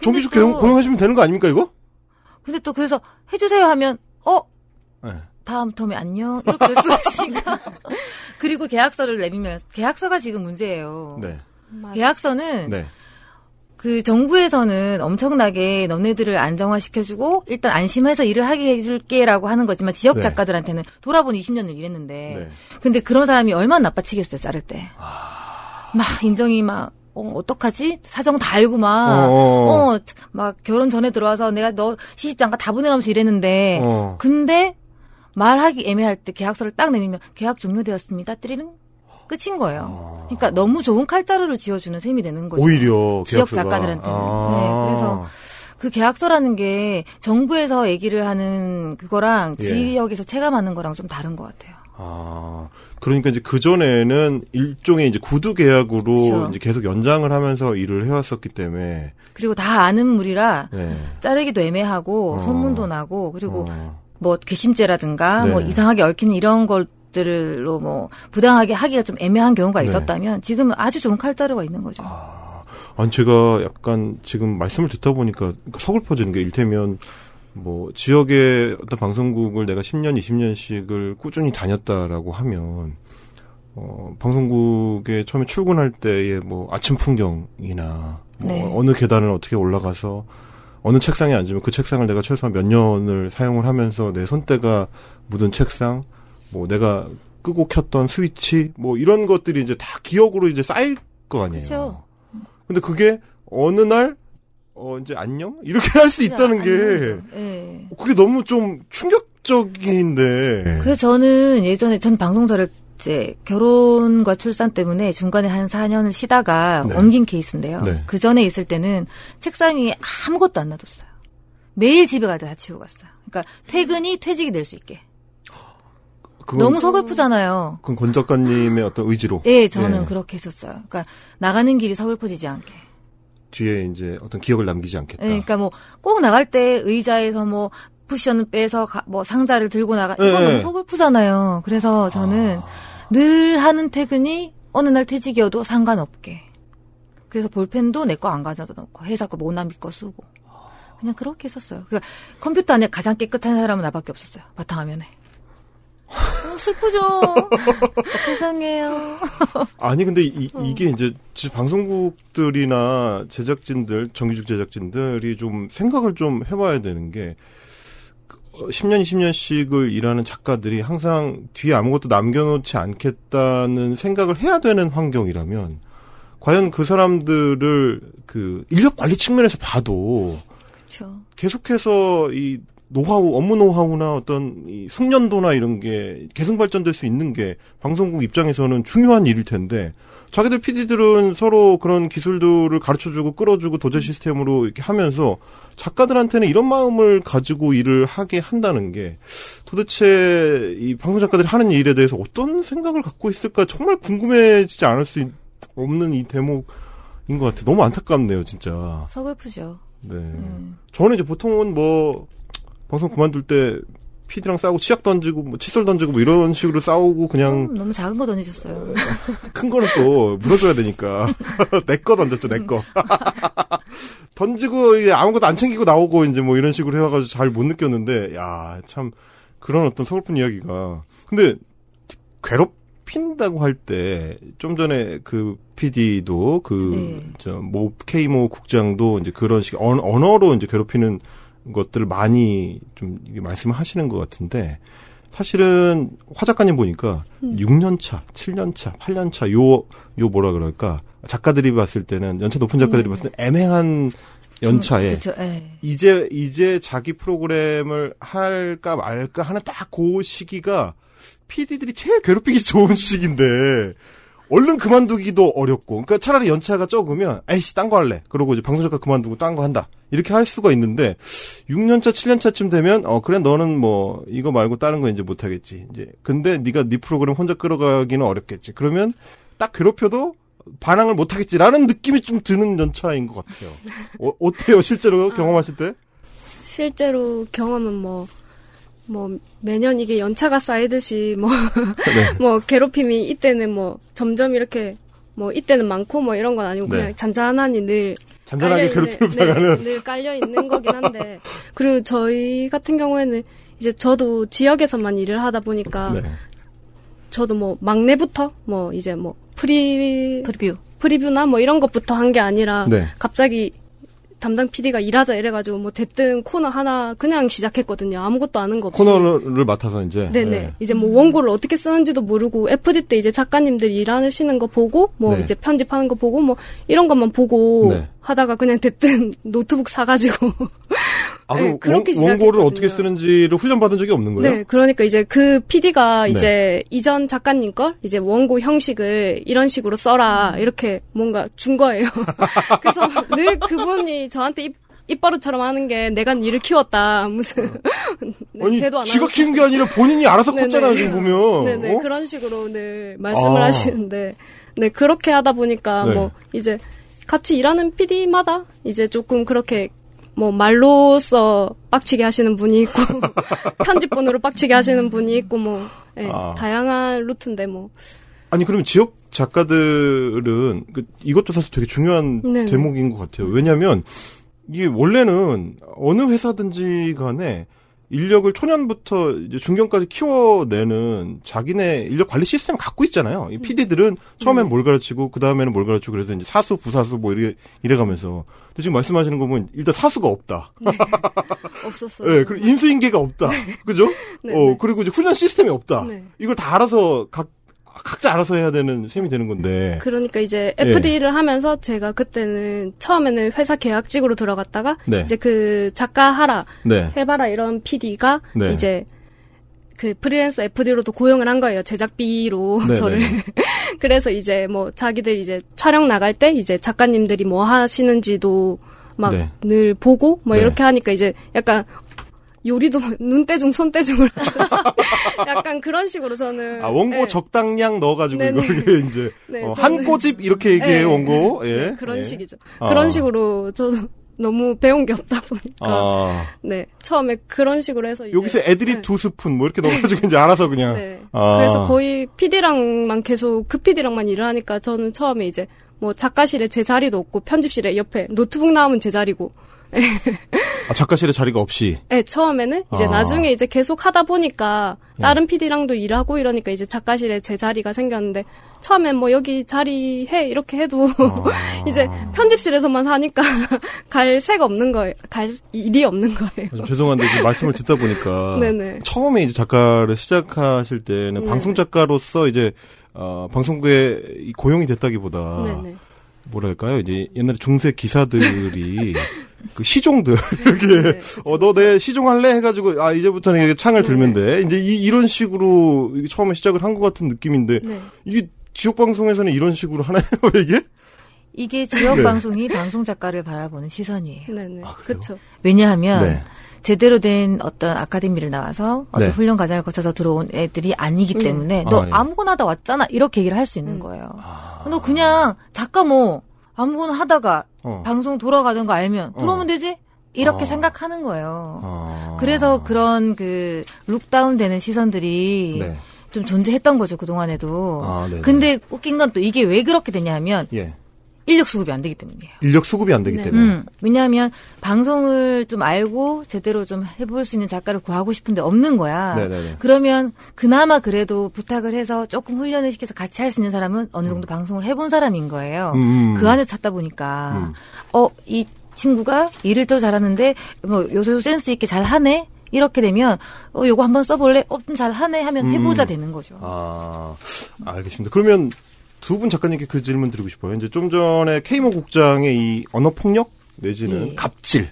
정기적 또- 고용, 고용하시면 되는 거 아닙니까 이거? 근데 또 그래서 해주세요 하면 어 네. 다음 텀에 안녕 이렇게 될 수가 있으니까 *laughs* 그리고 계약서를 내밀면 계약서가 지금 문제예요. 네. 계약서는 네. 그 정부에서는 엄청나게 너네들을 안정화시켜주고 일단 안심해서 일을 하게 해줄게라고 하는 거지만 지역 네. 작가들한테는 돌아보니 20년을 일했는데 네. 근데 그런 사람이 얼마나 나빠치겠어요 자를 때. 아. 막 인정이 막 어, 어떡하지? 사정 다 알고 막, 어, 어. 어, 막 결혼 전에 들어와서 내가 너 시집장가 다 보내가면서 일했는데, 어. 근데 말하기 애매할 때 계약서를 딱 내밀면 계약 종료되었습니다. 뜨리는 끝인 거예요. 그러니까 너무 좋은 칼자루를 지어주는 셈이 되는 거죠. 아. 오히려 지역 계약서가. 작가들한테는. 아. 네, 그래서 그 계약서라는 게 정부에서 얘기를 하는 그거랑 예. 지역에서 체감하는 거랑 좀 다른 것 같아요. 아, 그러니까 이제 그 전에는 일종의 이제 구두 계약으로 그렇죠. 이제 계속 연장을 하면서 일을 해왔었기 때문에 그리고 다 아는 물이라 네. 자르기도 애매하고 어. 소문도 나고 그리고 어. 뭐 괘씸죄라든가 네. 뭐 이상하게 얽히는 이런 것들로 뭐 부당하게 하기가 좀 애매한 경우가 네. 있었다면 지금은 아주 좋은 칼자루가 있는 거죠. 아니 제가 약간 지금 말씀을 듣다 보니까 서글퍼지는 게 일테면 뭐 지역의 어떤 방송국을 내가 10년, 20년씩을 꾸준히 다녔다라고 하면 어 방송국에 처음에 출근할 때의 뭐 아침 풍경이나 뭐 네. 어느 계단을 어떻게 올라가서 어느 책상에 앉으면 그 책상을 내가 최소한 몇 년을 사용을 하면서 내 손때가 묻은 책상, 뭐 내가 끄고 켰던 스위치, 뭐 이런 것들이 이제 다 기억으로 이제 쌓일 거 아니에요. 그렇죠. 근데 그게 어느 날, 어, 이제 안녕? 이렇게 *laughs* 할 수 있다는 게, 예. 그게 너무 좀 충격적인데. 그래서 저는 예전에 전 방송사를 이제 결혼과 출산 때문에 중간에 한 4년을 쉬다가 네. 옮긴 케이스인데요. 네. 그 전에 있을 때는 책상 위에 아무것도 안 놔뒀어요. 매일 집에 갈때다 치우고 갔어요. 그러니까 퇴근이 퇴직이 될 수 있게. 너무 서글프잖아요. 그건 권 작가님의 어떤 의지로. 예, 저는 예. 그렇게 했었어요. 그러니까 나가는 길이 서글퍼지지 않게. 뒤에 이제 어떤 기억을 남기지 않겠다. 예, 그러니까 뭐 꼭 나갈 때 의자에서 뭐 쿠션을 빼서 가- 뭐 상자를 들고 나가 이건 예, 너무 예. 서글프잖아요. 그래서 저는 늘 하는 퇴근이 어느 날 퇴직이어도 상관없게. 그래서 볼펜도 내 거 안 가져다 놓고 회사 거 모나미 거 쓰고 그냥 그렇게 했었어요. 그러니까 컴퓨터 안에 가장 깨끗한 사람은 나밖에 없었어요. 바탕화면에. 너무 슬프죠. *laughs* 죄송해요. 아니, 근데 이, 어. 게 이제 지- 방송국들이나 제작진들, 정규직 제작진들이 좀 생각을 좀 해봐야 되는 게, 그, 어, 10년, 20년씩을 일하는 작가들이 항상 뒤에 아무것도 남겨놓지 않겠다는 생각을 해야 되는 환경이라면, 과연 그 사람들을 그 인력 관리 측면에서 봐도 그렇죠. 계속해서 이 노하우, 업무 노하우나 어떤 이 숙련도나 이런 게 계승 발전될 수 있는 게 방송국 입장에서는 중요한 일일 텐데 자기들 PD들은 서로 그런 기술들을 가르쳐주고 끌어주고 도제 시스템으로 이렇게 하면서 작가들한테는 이런 마음을 가지고 일을 하게 한다는 게 도대체 이 방송 작가들이 하는 일에 대해서 어떤 생각을 갖고 있을까 정말 궁금해지지 않을 수 있- 없는 이 대목인 것 같아요. 너무 안타깝네요, 진짜. 서글프죠. 네. 음. 저는 이제 보통은 뭐 방송 그만둘 때 PD랑 싸우고 치약 던지고 뭐 칫솔 던지고 뭐 이런 식으로 싸우고 그냥 음, 너무 작은 거 던지셨어요. *laughs* 큰 거는 또 물어줘야 되니까 *laughs* 내 거 던졌죠 내 거. *laughs* 던지고 아무것도 안 챙기고 나오고 이제 뭐 이런 식으로 해와가지고 잘 못 느꼈는데 야 참 그런 어떤 서글픈 이야기가 근데 괴롭힌다고 할 때 좀 전에 그 PD도 네. 그저모 K모 국장도 이제 그런 식 언, 언어로 이제 괴롭히는 것들을 많이 좀 말씀을 하시는 것 같은데 사실은 화 작가님 보니까 6년 차, 7년 차, 8년 차, 요, 요 뭐라 그럴까. 작가들이 봤을 때는, 연차 높은 작가들이 봤을 때 애매한 연차에 그쵸, 예. 이제, 이제 자기 프로그램을 할까 말까 하는 딱 그 시기가 PD들이 제일 괴롭히기 좋은 시기인데, 얼른 그만두기도 어렵고, 그러니까 차라리 연차가 적으면, 에이씨, 딴 거 할래. 그러고 이제 방송작가 그만두고 딴 거 한다. 이렇게 할 수가 있는데, 6년차, 7년차쯤 되면, 어, 그래, 너는 뭐, 이거 말고 다른 거 이제 못하겠지. 이제, 근데 네가 네 프로그램 혼자 끌어가기는 어렵겠지. 그러면, 딱 괴롭혀도, 반항을 못하겠지라는 느낌이 좀 드는 연차인 것 같아요. 어, 어때요, 실제로 경험하실 때? 실제로 경험은 뭐, 뭐, 매년 이게 연차가 쌓이듯이 뭐, *laughs* 네. 뭐, 괴롭힘이 이때는 뭐, 점점 이렇게, 뭐, 이때는 많고 뭐 이런 건 아니고 네. 그냥 잔잔하니 늘 잔잔하게 당하는. 네, 늘 깔려 있는 거긴 한데 *laughs* 그리고 저희 같은 경우에는 이제 저도 지역에서만 일을 하다 보니까 네. 저도 뭐 막내부터 뭐 이제 뭐 프리 프리뷰. 프리뷰나 뭐 이런 것부터 한 게 아니라 네. 갑자기 담당 PD가 일하자 이래가지고 뭐 대뜸 코너 하나 그냥 시작했거든요. 아무것도 아는 거 없이. 코너를 맡아서 이제. 네네. 네. 이제 뭐 원고를 어떻게 쓰는지도 모르고 FD 때 이제 작가님들이 일하시는 거 보고 뭐 네. 이제 편집하는 거 보고 뭐 이런 것만 보고 네. 하다가 그냥 대뜸 *laughs* 노트북 사가지고 아, 네, 그렇게 원, 원고를. 어떻게 쓰는지를 훈련받은 적이 없는 거예요? 네, 그러니까 이제 그 PD가 네. 이제 이전 작가님 걸 이제 원고 형식을 이런 식으로 써라 이렇게 뭔가 준 거예요. *laughs* 그래서 늘 그분이 저한테 입, 입버릇처럼 하는 게 내가 일을 키웠다 무슨 *laughs* 네, 아니, 대도 안 지가. 키운 게 아니라 본인이 알아서 네네. *laughs* 컸잖아요, 지금 보면. 네네 어? 그런 식으로 늘 말씀을 아. 하시는데 네 그렇게 하다 보니까 네. 뭐 이제 같이 일하는 PD마다 이제 조금 그렇게 뭐 말로써 빡치게 하시는 분이 있고 *laughs* 편집본으로 빡치게 하시는 분이 있고 뭐 예, 아. 다양한 루트인데 뭐 아니, 그러면 지역 작가들은, 그, 이것도 사실 되게 중요한 네네. 대목인 것 같아요. 왜냐면, 이게 원래는 어느 회사든지 간에 인력을 초년부터 이제 중견까지 키워내는 자기네 인력 관리 시스템을 갖고 있잖아요. 이 PD들은 처음엔 뭘 가르치고 그 다음에는 뭘 가르치고 그래서 이제 사수, 부사수 뭐 이래 이래가면서 근데 지금 말씀하시는 거 보면 일단 사수가 없다. *laughs* 없었어요. 예, 그리고 인수인계가 없다. 그죠? 네, 어, 네. 그리고 이제 훈련 시스템이 없다. 네. 이걸 다 알아서 각 각자 알아서 해야 되는 셈이 되는 건데. 그러니까 이제 예. FD를 하면서 제가 그때는 처음에는 회사 계약직으로 들어갔다가 네. 이제 그 작가 하라 네. 해봐라 이런 PD가 네. 이제 그 프리랜서 FD로도 고용을 한 거예요. 제작비로 네, 저를. 네, 네. *laughs* 그래서 이제 뭐 자기들 이제 촬영 나갈 때 이제 작가님들이 뭐 하시는지도 막 네. 늘 보고 뭐 네. 이렇게 하니까 이제 약간 요리도 눈대중 손대중을 하듯이 약간 그런 식으로 저는 아, 원고 네. 적당량 넣어가지고. 이걸 이제 네, 어, 저는- 한 꼬집 이렇게 얘기해 네. 원고. 예. 네, 그런 예. 식이죠. 아. 그런 식으로 저도 너무 배운 게 없다 보니까 아, 네 처음에 그런 식으로 해서 이제 여기서 애들이 네. 두 스푼 뭐 이렇게 넣어가지고 이제 알아서 그냥. 네. 아. 그래서 거의 PD랑만 계속 그 PD랑만 일을 하니까 저는 처음에 이제 뭐 작가실에 제 자리도 없고 편집실에 옆에 노트북 나오면 제 자리고. 아, 작가실에 자리가 없이. 네, 처음에는 이제 아. 나중에 이제 계속 하다 보니까 다른 PD랑도 일하고 이러니까 이제 작가실에 제 자리가 생겼는데 처음엔 뭐 여기 자리 해 이렇게 해도 *laughs* 아. 이제 편집실에서만 사니까 *laughs* 갈 새가 없는 거예요. 갈 일이 없는 거예요. 좀 죄송한데 지금 말씀을 듣다 보니까 *laughs* 네네. 처음에 이제 작가를 시작하실 때는 네. 방송 작가로서 이제 어, 방송국에 이 고용이 됐다기보다 네네. 뭐랄까요 이제 옛날에 중세 기사들이 그 시종들 *laughs* 이렇게 네, 어너 내 시종할래 해가지고 아 이제부터는 이게 창을 네. 들면 돼 이제 이, 이런 식으로 이게 처음에 시작을 한 것 같은 느낌인데 네. 이게 지역 방송에서는 이런 식으로 하나요 *laughs* 이게? 이게 지역 네. 방송이 방송 작가를 바라보는 시선이에요. 네네. 아? 그렇죠. 왜냐하면 네. 제대로 된 어떤 아카데미를 나와서 어떤 네. 훈련 과정을 거쳐서 들어온 애들이 아니기 음. 때문에 아, 너 예. 아무거나 다 왔잖아 이렇게 얘기를 할 수 있는 음. 거예요. 아. 너 그냥 작가 뭐 아무거나 하다가 어. 방송 돌아가는 거 알면 어. 들어오면 되지 이렇게 아. 생각하는 거예요. 아. 그래서 그런 그 룩다운 되는 시선들이 네. 좀 존재했던 거죠 그 동안에도. 아, 네네. 근데 웃긴 건 또 이게 왜 그렇게 되냐면 예 인력 수급이 안 되기 때문이에요. 인력 수급이 안 되기 네. 때문에 음, 왜냐하면 방송을 좀 알고 제대로 좀 해볼 수 있는 작가를 구하고 싶은데 없는 거야. 네네네. 그러면 그나마 그래도 부탁을 해서 조금 훈련을 시켜서 같이 할 수 있는 사람은 어느 정도 방송을 해본 사람인 거예요. 음. 그 안에 찾다 보니까 음. 어이 친구가 일을 또 잘하는데 뭐 요새 센스 있게 잘 하네. 이렇게 되면 어 요거 한번 써볼래? 어좀 잘하네 하면 해보자 음. 되는 거죠. 아, 알겠습니다. 그러면 두 분 작가님께 그 질문 드리고 싶어요. 이제 좀 전에 케이모 국장의 이 언어 폭력 내지는 예. 갑질.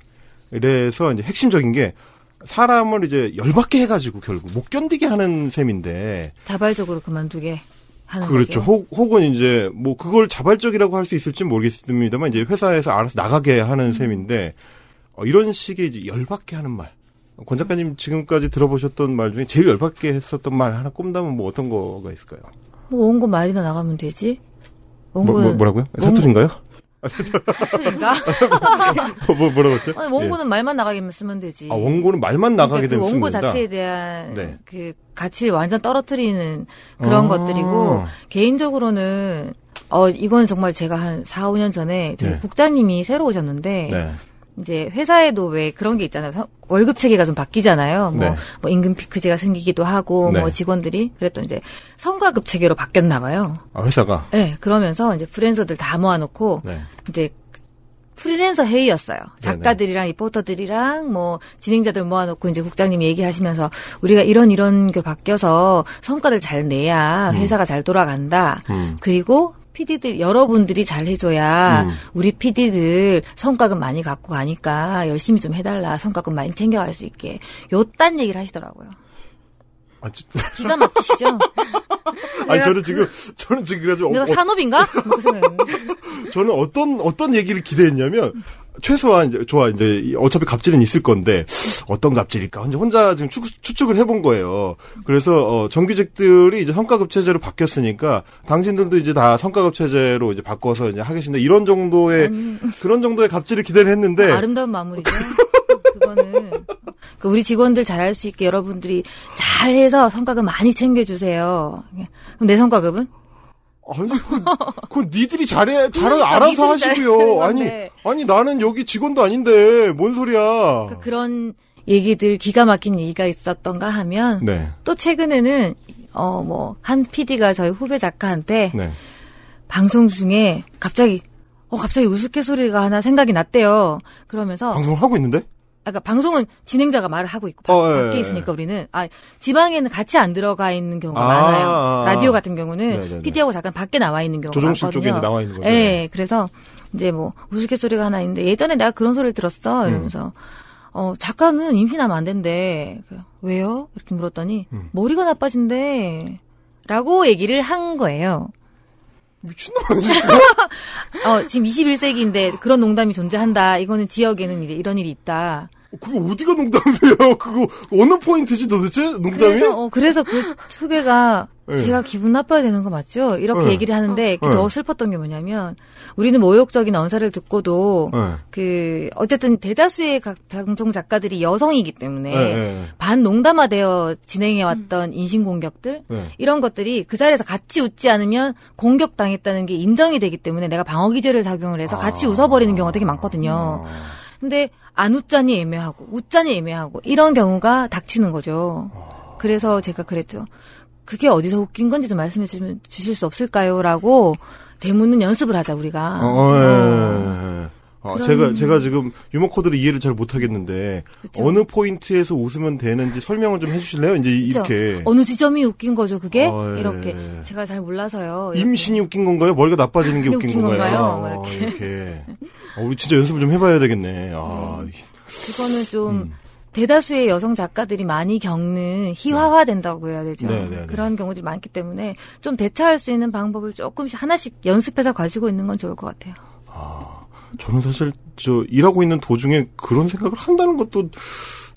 이래서 이제 핵심적인 게 사람을 이제 열받게 해가지고 결국 못 견디게 하는 셈인데 자발적으로 그만두게 하는 그렇죠. 거죠. 혹, 혹은 이제 뭐 그걸 자발적이라고 할 수 있을지 모르겠습니다만 이제 회사에서 알아서 나가게 하는 음. 셈인데 어, 이런 식의 이제 열받게 하는 말. 권 작가님 지금까지 들어보셨던 말 중에 제일 열받게 했었던 말 하나 꼽다면 뭐 어떤 거가 있을까요? 뭐 원고 말이나 나가면 되지. 뭐, 원고는 뭐, 뭐 라고요? 원고- 사투리인가요? 사투리인가? 뭐, 뭐라고 했죠? 아니, 원고는 말만 나가게만 쓰면 되지. 예. 아, 원고는 말만 나가게 그러니까 되면 그 원고 된다? 자체에 대한 네. 그 가치를 완전 떨어뜨리는 그런 아. 것들이고 개인적으로는 어 이건 정말 제가 한 4, 5년 전에 저희 네. 국장님이 새로 오셨는데 네. 이제 회사에도 왜 그런 게 있잖아요. 서- 월급 체계가 좀 바뀌잖아요. 뭐, 네. 뭐 임금 피크제가 생기기도 하고 네. 뭐 직원들이 그랬던 이제 성과급 체계로 바뀌었나 봐요. 아, 회사가. 네, 그러면서 이제 프리랜서들 다 모아놓고 네. 이제 프리랜서 회의였어요. 작가들이랑 리포터들이랑 뭐 진행자들 모아놓고 이제 국장님이 얘기하시면서 우리가 이런 이런 게 바뀌어서 성과를 잘 내야 회사가 잘 돌아간다. 음. 그리고 PD들 여러분들이 잘 해줘야 음. 우리 PD들 성과금 많이 갖고 가니까 열심히 좀 해달라. 성과금 많이 챙겨갈 수 있게. 요딴 얘기를 하시더라고요. 아, 저, 기가 막히시죠? *laughs* 아니, 저는 지금, 저는 지금 그래가지고, 내가 어, 산업인가? 뭐 그. *laughs* 저는 어떤, 어떤 얘기를 기대했냐면, 최소한 이제 좋아 이제 이- 어차피 갑질은 있을 건데 어떤 갑질일까 이제 혼자 지금 추, 추측 을 해본 거예요. 그래서 어, 정규직들이 이제 성과급 체제로 바뀌었으니까 당신들도 이제 다 성과급 체제로 이제 바꿔서 이제 하겠습니다. 이런 정도의 아니. 그런 정도의 갑질을 기대를 했는데 아름다운 마무리죠. 그거는 그 우리 직원들 잘할 수 있게 여러분들이 잘해서 성과급 많이 챙겨주세요. 그럼 내 성과급은? 아니 그, *laughs* 그건 니들이 잘해 잘 그러니까 알아서 하시고요. 잘하는 *laughs* 아니. 아니 나는 여기 직원도 아닌데 뭔 소리야? 그 그런 얘기들 기가 막힌 얘기가 있었던가 하면 네, 또 최근에는 어 뭐 한 PD가 저희 후배 작가한테 네. 방송 중에 갑자기 어 갑자기 우스갯소리가 하나 생각이 났대요. 그러면서 방송을 하고 있는데? 아까 방송은 진행자가 말을 하고 있고 바, 어, 예, 밖에 예. 있으니까 우리는 아 지방에는 같이 안 들어가 있는 경우가 아, 많아요. 아, 아. 라디오 같은 경우는. PD하고 잠깐 밖에 나와 있는 경우가 조정실 많거든요. 쪽에 나와 있는 거죠. 예, 그래서 이제 뭐 우스갯소리가 하나 있는데 예전에 내가 그런 소리를 들었어 이러면서 어 작가는 임신하면 안 된대. 왜요? 이렇게 물었더니 음. 머리가 나빠진대. 라고 얘기를 한 거예요. 미친놈 아니야? *laughs* 어, 지금 21세기인데 그런 농담이 존재한다. 이거는 지역에는 이제 이런 일이 있다. 그거 어디가 농담이에요? 그거 어느 포인트지 도대체? 농담이? 그래서 어, 그래서 그 후배가 네. 제가 기분 나빠야 되는 거 맞죠? 이렇게 네. 얘기를 하는데 네. 더 슬펐던 게 뭐냐면 우리는 모욕적인 언사를 듣고도 네. 그 어쨌든 대다수의 각 방송 작가들이 여성이기 때문에 네, 네. 반 농담화되어 진행해 왔던 인신 공격들 네. 이런 것들이 그 자리에서 같이 웃지 않으면 공격당했다는 게 인정이 되기 때문에 내가 방어 기제를 작용을 해서 같이 아. 웃어버리는 경우가 되게 많거든요. 근데 안 웃자니 애매하고 웃자니 애매하고 이런 경우가 닥치는 거죠. 그래서 제가 그랬죠. 그게 어디서 웃긴 건지 좀 말씀해 주시면 주실 수 없을까요?라고 대묻는 연습을 하자 우리가. 어, 어, 예, 예, 예. 어, 그런- 제가 제가 지금 유머 코드를 이해를 잘 못하겠는데 그쵸? 어느 포인트에서 웃으면 되는지 설명을 좀 해주실래요? 이제? 이렇게 어느 지점이 웃긴 거죠, 그게? 어, 예. 이렇게. 제가 잘 몰라서요. 이렇게. 임신이 웃긴 건가요? 머리가 나빠지는 게 웃긴, 웃긴 건가요? 건가요? 뭐 어, 이렇게. 이렇게. 어, 우리 진짜 연습을 좀 해봐야 되겠네. 아, 그거는 좀 음. 대다수의 여성 작가들이 많이 겪는 희화화된다고 해야 되죠. 네, 네, 네. 그런 경우들이 많기 때문에 좀 대처할 수 있는 방법을 조금씩 하나씩 연습해서 가지고 있는 건 좋을 것 같아요. 저는 사실 저 일하고 있는 도중에 그런 생각을 한다는 것도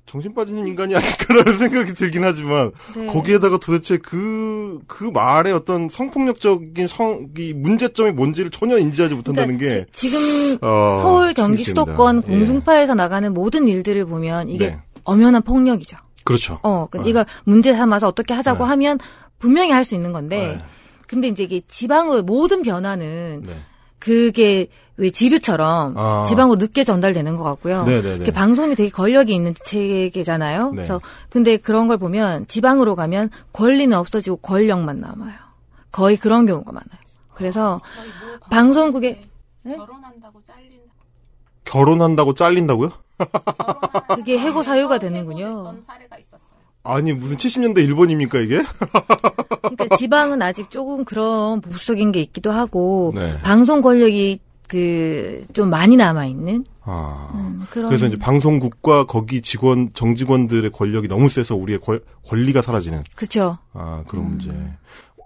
정신 빠지는 인간이 아닐까라는 *laughs* 생각이 들긴 하지만 네. 거기에다가 도대체 그, 그 말의 어떤 성폭력적인 성, 이 문제점이 뭔지를 전혀 인지하지 못한다는 그러니까 게. 지, 금 어, 서울 경기. 수도권 예. 공중파에서 나가는 모든 일들을 보면 이게 네. 엄연한 폭력이죠. 그렇죠. 어, 그 네. 이거 문제 삼아서 어떻게 하자고 네. 하면 분명히 할 수 있는 건데 네. 근데 이제 이게 지방의 모든 변화는 네. 그게 왜 지류처럼 아. 지방으로 늦게 전달되는 것 같고요. 네네네. 이렇게 방송이 되게 권력이 있는 체계잖아요. 네. 그래서 근데 그런 걸 보면 지방으로 가면 권리는 없어지고 권력만 남아요. 거의 그런 경우가 많아요. 그래서 방송국에 결혼한다고 잘린 결혼한다고 잘린다고요? 그게 해고 사유가 되는군요. 아니, 무슨 70년대 일본입니까, 이게? 그러니까 지방은 아직 조금 그런 보수적인 게 있기도 하고 네. 방송 권력이 그 좀 많이 남아 있는 아. 음, 그런 그래서 이제 방송국과 거기 직원, 정직원들의 권력이 너무 세서 우리의 권, 권리가 사라지는, 그렇죠. 아, 그런 문제.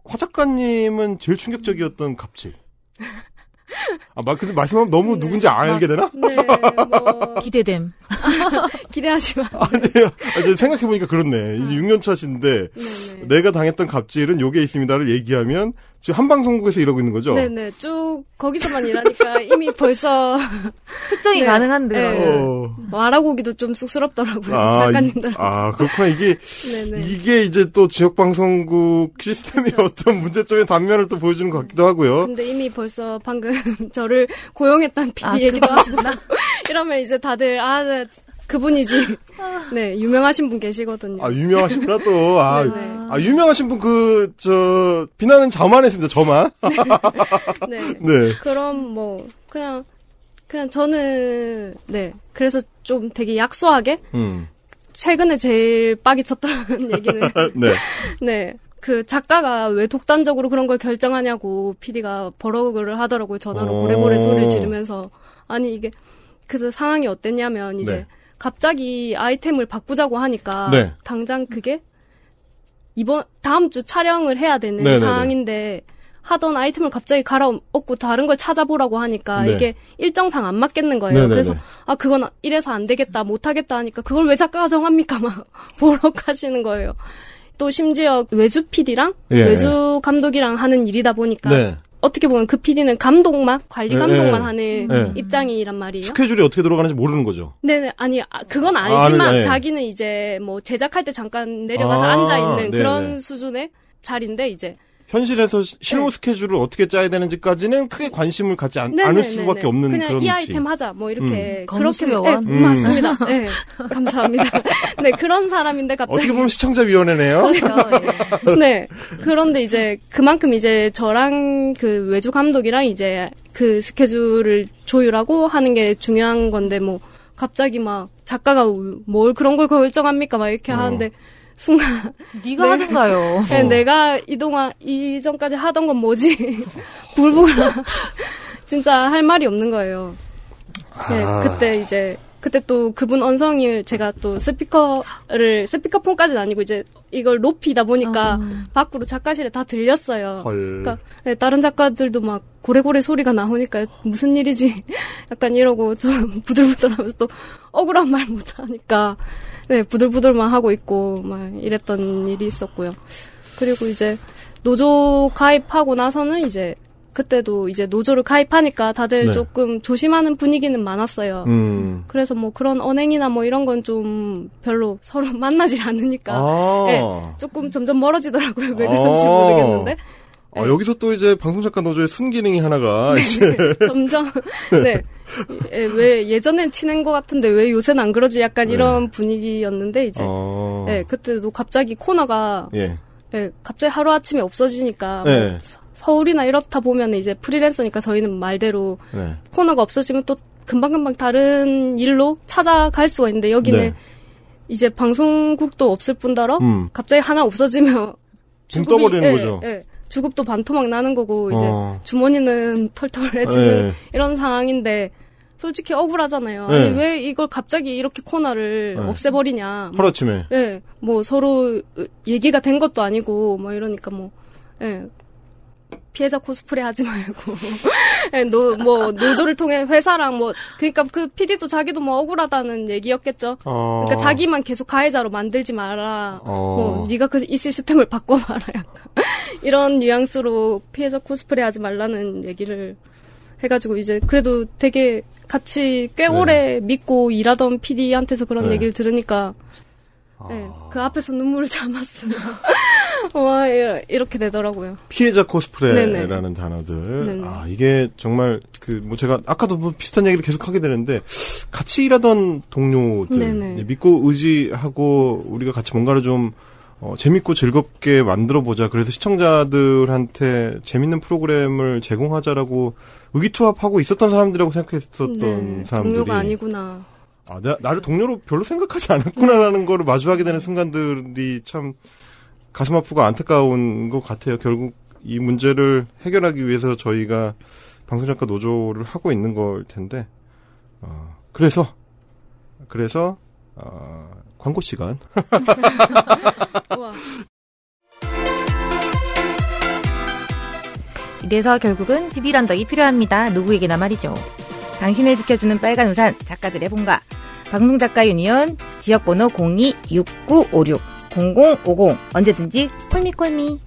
화 작가님은 제일 충격적이었던 갑질. *laughs* *laughs* 아, 말, 근데 말씀하면 너무 누군지 알게 되나? 네, 뭐 *laughs* 기대됨. *laughs* 기대하시면 아니에요. 아, 이제 생각해보니까 그렇네. 이제 6년 차신데, 네네. 내가 당했던 갑질은 요게 있습니다를 얘기하면, 지금 한방송국에서 이러고 있는 거죠? 네네 쭉 거기서만 일하니까 이미 벌써 *laughs* 특정이 네. 가능한데요. 네. 어. 말하고 오기도 좀 쑥스럽더라고요 아, 이- 작가님들. 아, 그렇구나. 이게, 네네. 이게 이제 또 지역 방송국 시스템의 어떤 문제점의 단면을 또 보여주는 것 같기도 하고요. 근데 이미 벌써 방금 *laughs* 저를 고용했던 아, PD이기도 하고 *laughs* 이러면 이제 다들 아 네, 그분이지. *laughs* 네 유명하신 분 계시거든요. 아, 유명하시구나, 또. 아, 네네. 아, 유명하신 분 그, 저, 비난은 저만 했습니다, 저만. *laughs* 네. 네. 그럼 뭐 그냥 그냥 저는 네 그래서 좀 되게 약소하게 음. 최근에 제일 빡이 쳤다는 *laughs* 얘기는 네. 네. 그 작가가 왜 독단적으로 그런 걸 결정하냐고 PD가 버럭을 하더라고요. 전화로 어. 고래고래 소리를 지르면서 아니 이게 그래서 상황이 어땠냐면 이제 네. 갑자기 아이템을 바꾸자고 하니까 네. 당장 그게 이번 다음 주 촬영을 해야 되는 네네네. 상황인데 하던 아이템을 갑자기 갈아엎고 다른 걸 찾아보라고 하니까 네. 이게 일정상 안 맞겠는 거예요. 네네네. 그래서 아 그건 이래서 안 되겠다 못 하겠다 하니까 그걸 왜 작가가 정합니까 막 *laughs* 보럭하시는 거예요. 또 심지어 외주 PD랑 예. 외주 감독이랑 하는 일이다 보니까 네. 어떻게 보면 그 PD는 감독만 관리 네, 감독만 네. 하는 네. 입장이란 말이에요. 스케줄이 어떻게 돌아가는지 모르는 거죠. 네네 아니 아, 그건 아, 알지만 아니, 네. 자기는 이제 뭐 제작할 때 잠깐 내려가서 아, 앉아 있는. 그런 수준의 자리인데 이제 현실에서 실무 네. 스케줄을 어떻게 짜야 되는지까지는 크게 관심을 갖지 않, 네네네네. 않을 수밖에 없는 그냥 그런 이 위치. 아이템 하자 뭐 이렇게 음. 그렇게? 네, 음. 맞습니다. 네 감사합니다. *laughs* 네 그런 사람인데 갑자기 어떻게 보면 시청자 위원회네요. 그렇죠. 예. *laughs* 네. 그런데 이제 그만큼 이제 저랑 그 외주 감독이랑 이제 그 스케줄을 조율하고 하는 게 중요한 건데 뭐 갑자기 막 작가가 뭘 그런 걸 결정합니까 막 이렇게 어. 하는데 순간 네가 네. 하든가요. *laughs* 네, 내가 이동안 이전까지 하던 건 뭐지 *laughs* 불보라 *laughs* 진짜 할 말이 없는 거예요. 네, 아. 그때 이제 그때 또 그분 언성을 제가 또 스피커를 스피커폰까지는 아니고 이제 이걸 높이다 보니까 아. 밖으로 작가실에 다 들렸어요. 헐. 그러니까 네, 다른 작가들도 막 고래고래 소리가 나오니까 무슨 일이지? 약간 이러고 좀 부들부들하면서 또 억울한 말 못하니까 네 부들부들만 하고 있고 막 이랬던 일이 있었고요. 그리고 이제 노조 가입하고 나서는 이제 그때도 이제 노조를 가입하니까 다들 네. 조금 조심하는 분위기는 많았어요. 음. 그래서 뭐 그런 언행이나 뭐 이런 건 좀 별로 서로 *laughs* 만나질 않으니까 아. 네, 조금 점점 멀어지더라고요. 왜 그런지 아. 모르겠는데 아, 네. 여기서 또 이제 방송작가 노조의 순기능이 하나가 이제 *laughs* 점점 네. *laughs* 예, 왜 예전엔 친한 것 같은데 왜 요새는 안 그러지 약간 네. 이런 분위기였는데 이제 어. 네, 그때도 갑자기 코너가 예. 예, 갑자기 하루 아침에 없어지니까 뭐 네. 서- 서울이나 이렇다 보면 이제 프리랜서니까 저희는 말대로 네. 코너가 없어지면 또 금방금방 다른 일로 찾아갈 수가 있는데 여기는 네. 이제 방송국도 없을 뿐더러 음. 갑자기 하나 없어지면 붕 떠버리는 예, 거죠. 예, 주급도 반토막 나는 거고 이제 어. 주머니는 털털해지는 네. 이런 상황인데 솔직히 억울하잖아요. 네. 아니 왜 이걸 갑자기 이렇게 코너를 네. 없애버리냐. 뭐, 하루아침에. 예, 뭐 서로 으, 얘기가 된 것도 아니고 뭐 이러니까 뭐 예. 피해자 코스프레 하지 말고 *laughs* 예, 노, 뭐 노조를 통해 회사랑 뭐 그러니까 그 PD도 자기도 뭐 억울하다는 얘기였겠죠. 어. 그러니까 자기만 계속 가해자로 만들지 마라. 어. 뭐 네가 그 이 시스템을 *laughs* 바꿔봐라 약간 이런 뉘앙스로 피해자 코스프레 하지 말라는 얘기를 해가지고 이제 그래도 되게 같이 꽤 네. 오래 믿고 일하던 PD한테서 그런 네. 얘기를 들으니까 네, 그 앞에서 눈물을 *laughs* 참았으나 와 이- 이렇게 되더라고요. 피해자 코스프레라는 네네. 단어들. 네네. 아, 이게 정말 그 뭐 제가 아까도 뭐 비슷한 얘기를 계속 하게 되는데 같이 일하던 동료들 네네. 예, 믿고 의지하고 우리가 같이 뭔가를 좀 어, 재밌고 즐겁게 만들어 보자. 그래서 시청자들한테 재밌는 프로그램을 제공하자라고 의기투합하고 있었던 사람들이라고 생각했었던 네, 사람들이 동료가 아니구나. 아, 나, 나를 동료로 별로 생각하지 않았구나라는 거를 마주하게 되는 순간들이 참 가슴 아프고 안타까운 것 같아요. 결국 이 문제를 해결하기 위해서 저희가 방송작가 노조를 하고 있는 걸 텐데, 어, 그래서, 그래서, 어, 광고 시간. *laughs* 이래서 결국은 비비런덕이 필요합니다. 누구에게나 말이죠. 당신을 지켜주는 빨간 우산 작가들의 본가 방송작가 유니온 지역번호 026956 0050 언제든지. 콜미콜미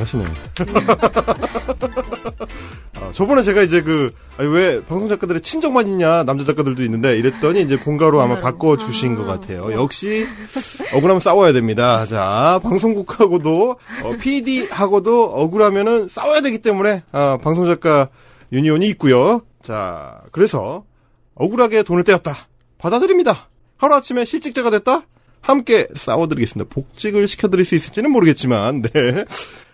잘하시네. 아, 저번에 제가 이제 그, 아니, 왜 방송 작가들의 친정만 있냐, 남자 작가들도 있는데, 이랬더니 이제 본가로 아마 바꿔주신 것 같아요. 역시, 억울하면 싸워야 됩니다. 자, 방송국하고도, 어, PD하고도 억울하면은 싸워야 되기 때문에, 아, 방송 작가 유니온이 있고요. 자, 그래서, 억울하게 돈을 떼었다. 받아들입니다. 하루아침에 실직자가 됐다? 함께 싸워드리겠습니다. 복직을 시켜드릴 수 있을지는 모르겠지만, 네.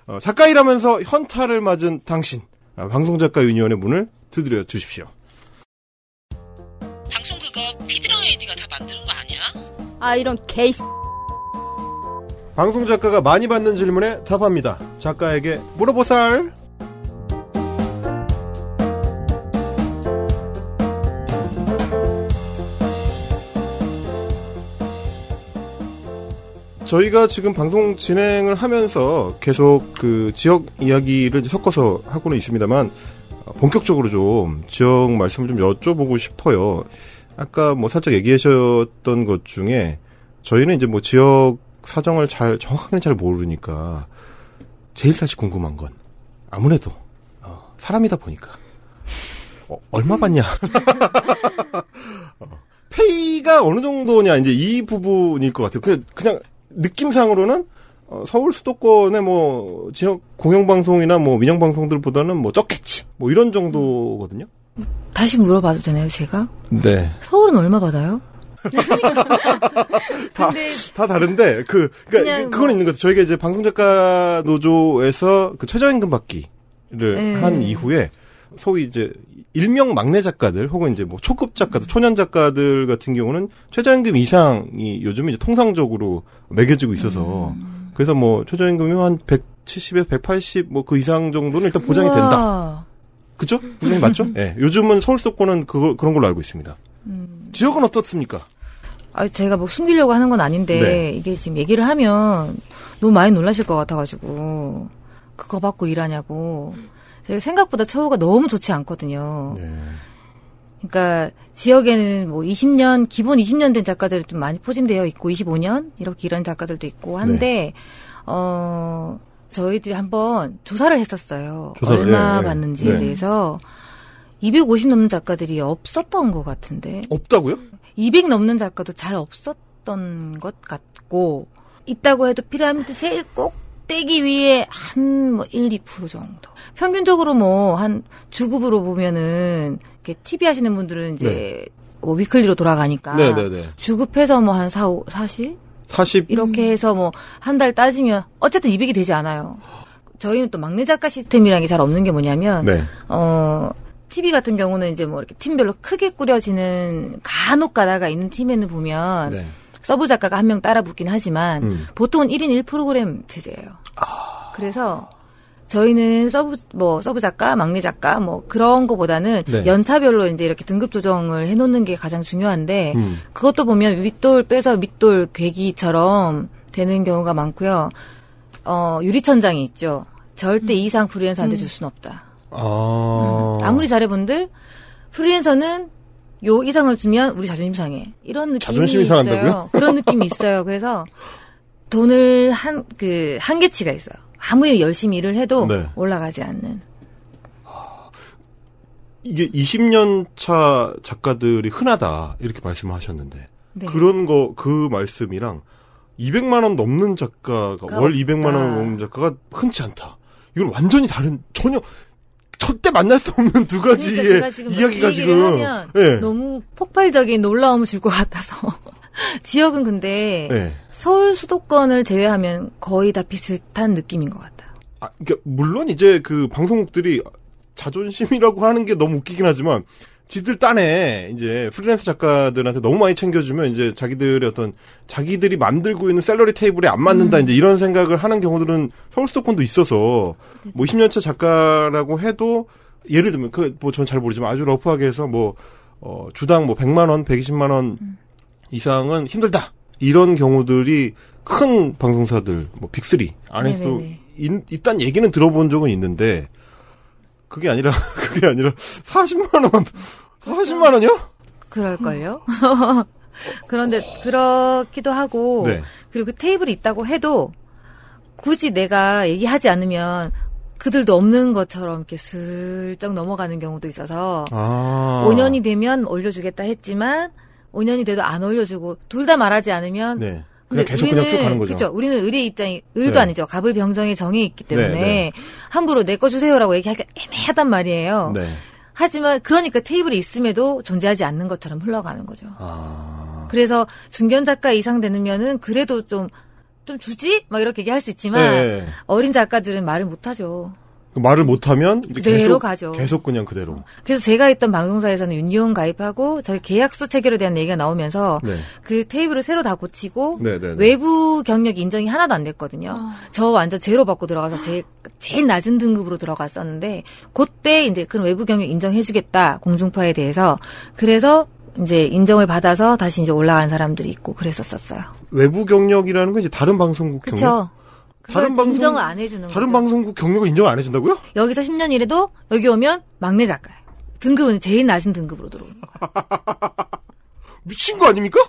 어, 작가 일하면서 현타를 맞은 당신, 아, 방송작가 유니온의 문을 두드려 주십시오. 방송 그거 피드랑 AD가 다 만드는 거 아니야? 아 이런 개 방송작가가 많이 받는 질문에 답합니다. 작가에게 물어보살. 저희가 지금 방송 진행을 하면서 계속 그 지역 이야기를 섞어서 하고는 있습니다만 어, 본격적으로 좀 지역 말씀을 좀 여쭤보고 싶어요. 아까 뭐 살짝 얘기하셨던 것 중에 저희는 이제 뭐 지역 사정을 잘 정확하게 잘 모르니까 제일 사실 궁금한 건 아무래도 어, 사람이다 보니까 어, 얼마 받냐 *laughs* 어, 페이가 어느 정도냐 이제 이 부분일 것 같아요. 그냥, 그냥 느낌상으로는 어, 서울 수도권의 뭐 지역 공영방송이나 뭐 민영방송들보다는 뭐 적겠지 뭐 이런 정도거든요. 다시 물어봐도 되나요 제가? 네. 서울은 얼마 받아요? *laughs* 다, 다 다른데 그 그러니까 그냥 그건 뭐- 있는 것 같아요. 저희가 이제 방송작가 노조에서 그 최저임금 받기를 네. 한 이후에 소위 이제 일명 막내 작가들 혹은 이제 뭐 초급 작가들, 초년 작가들 같은 경우는 최저임금 이상이 요즘 이제 통상적으로 매겨지고 있어서 음. 그래서 뭐 최저임금이 한 170에서 180 뭐 그 이상 정도는 일단 보장이 된다. 우와. 그죠? 보장이 맞죠? 예. 요즘은 서울 수도권은 그거 그런 걸로 알고 있습니다. 음. 지역은 어떻습니까? 아, 제가 뭐 숨기려고 하는 건 아닌데 네. 이게 지금 얘기를 하면 너무 많이 놀라실 것 같아가지고 그거 받고 일하냐고 생각보다 처우가 너무 좋지 않거든요. 네. 그러니까 지역에는 뭐 20년 기본 20년 된 작가들이 좀 많이 포진되어 있고 25년 이렇게 이런 작가들도 있고 한데 네. 어 저희들이 한번 조사를 했었어요. 조사를, 얼마 예, 예. 받는지에 네. 대해서 250 넘는 작가들이 없었던 것 같은데 없다고요? 200 넘는 작가도 잘 없었던 것 같고 있다고 해도 피라미드 제일 꼭 대기 위에 한뭐 1, 2% 정도. 평균적으로 뭐 한 주급으로 보면은 이렇게 TV 하시는 분들은 이제 뭐 위클리로 돌아가니까 네, 네, 네. 주급해서 뭐 한 4, 5, 40 40 이렇게 해서 뭐 한 달 따지면 어쨌든 200이 되지 않아요. 저희는 또 막내 작가 시스템이라는 게 잘 없는 게 뭐냐면 네. 어, TV 같은 경우는 이제 뭐 이렇게 팀별로 크게 꾸려지는 간혹 가다가 있는 팀에는 보면 네. 서브 작가가 한 명 따라 붙긴 하지만 음. 보통은 1인 1 프로그램 체제예요. 그래서 저희는 서브 뭐 서브 작가, 막내 작가 뭐 그런 거보다는 네. 연차별로 이제 이렇게 등급 조정을 해 놓는 게 가장 중요한데 음. 그것도 보면 윗돌 빼서 밑돌 괴기처럼 되는 경우가 많고요. 어, 유리천장이 있죠. 절대 이 이상 프리랜서한테 줄 수는 없다. 아. 아무리 잘해 본들 프리랜서는 요 이상을 주면 우리 자존심 상해. 이런 느낌이 자존심이 있어요. 상한다고요? 그런 느낌이 있어요. 그래서 돈을 한 그 한계치가 있어요. 아무리 열심히 일을 해도 네. 올라가지 않는. 이게 20년 차 작가들이 흔하다 이렇게 말씀을 하셨는데 네. 그런 거 그 말씀이랑 200만 원 넘는 작가가 월 200만 원. 넘는 작가가 흔치 않다. 이건 완전히 다른 전혀 절대 만날 수 없는 두 가지의 그러니까 지금 이야기가 지금 예. 너무 폭발적인 놀라움을 줄 것 같아서. *laughs* 지역은 근데 예. 서울 수도권을 제외하면 거의 다 비슷한 느낌인 것 같아요. 아, 그러니까 물론 이제 그 방송국들이 자존심이라고 하는 게 너무 웃기긴 하지만 지들 딴에 이제 프리랜서 작가들한테 너무 많이 챙겨주면 이제 자기들의 어떤 자기들이 만들고 있는 셀러리 테이블에 안 맞는다 이제 이런 생각을 하는 경우들은 서울 수도권도 있어서 뭐 20년차 작가라고 해도 예를 들면 그 뭐 전 잘 모르지만 아주 러프하게 해서 뭐 어, 주당 뭐 100만 원, 120만 원 이상은 힘들다. 이런 경우들이 큰 방송사들 뭐 빅3 안에서도 네네네. 인- 있단 얘기는 들어본 적은 있는데 그게 아니라 *laughs* 그게 아니라 40만 원 40만 원이요? 그럴걸요? *laughs* 그런데 그렇기도 하고 네. 그리고 그 테이블이 있다고 해도 굳이 내가 얘기하지 않으면 그들도 없는 것처럼 이렇게 슬쩍 넘어가는 경우도 있어서 아. 5년이 되면 올려주겠다 했지만 5년이 돼도 안 올려주고 둘 다 말하지 않으면 네. 근데 그냥 계속 그냥 쭉 가는 거죠. 그렇죠. 우리는 의뢰 입장이 의도 네. 아니죠. 갑을 병정에 정해 있기 때문에 네, 네. 함부로 내 거 주세요라고 얘기하기가 애매하단 말이에요. 네. 하지만 그러니까 테이블이 있음에도 존재하지 않는 것처럼 흘러가는 거죠. 아. 그래서 중견 작가 이상 되면은 그래도 좀, 좀 주지? 막 이렇게 얘기할 수 있지만 네. 어린 작가들은 말을 못 하죠. 그 말을 못 하면 그대로 계속 가죠. 계속 그냥 그대로. 그래서 제가 있던 방송사에서는 윤리원 가입하고 저희 계약서 체결에 대한 얘기가 나오면서 네. 그 테이블을 새로 다 고치고 네, 네, 네. 외부 경력 인정이 하나도 안 됐거든요. 저 완전 제로 받고 들어가서 제일, 제일 낮은 등급으로 들어갔었는데 그때 이제 그런 외부 경력 인정해주겠다 공중파에 대해서 그래서 이제 인정을 받아서 다시 이제 올라간 사람들이 있고 그랬었었어요. 외부 경력이라는 건 이제 다른 방송국 경력. 다른 방송 인정을 안 해주는 다른 거죠. 방송국 경력을 인정 안 해준다고요? 여기서 10년 일해도 여기 오면 막내 작가예요. 등급은 제일 낮은 등급으로 들어오는 거예요. *laughs* 미친 거 아닙니까?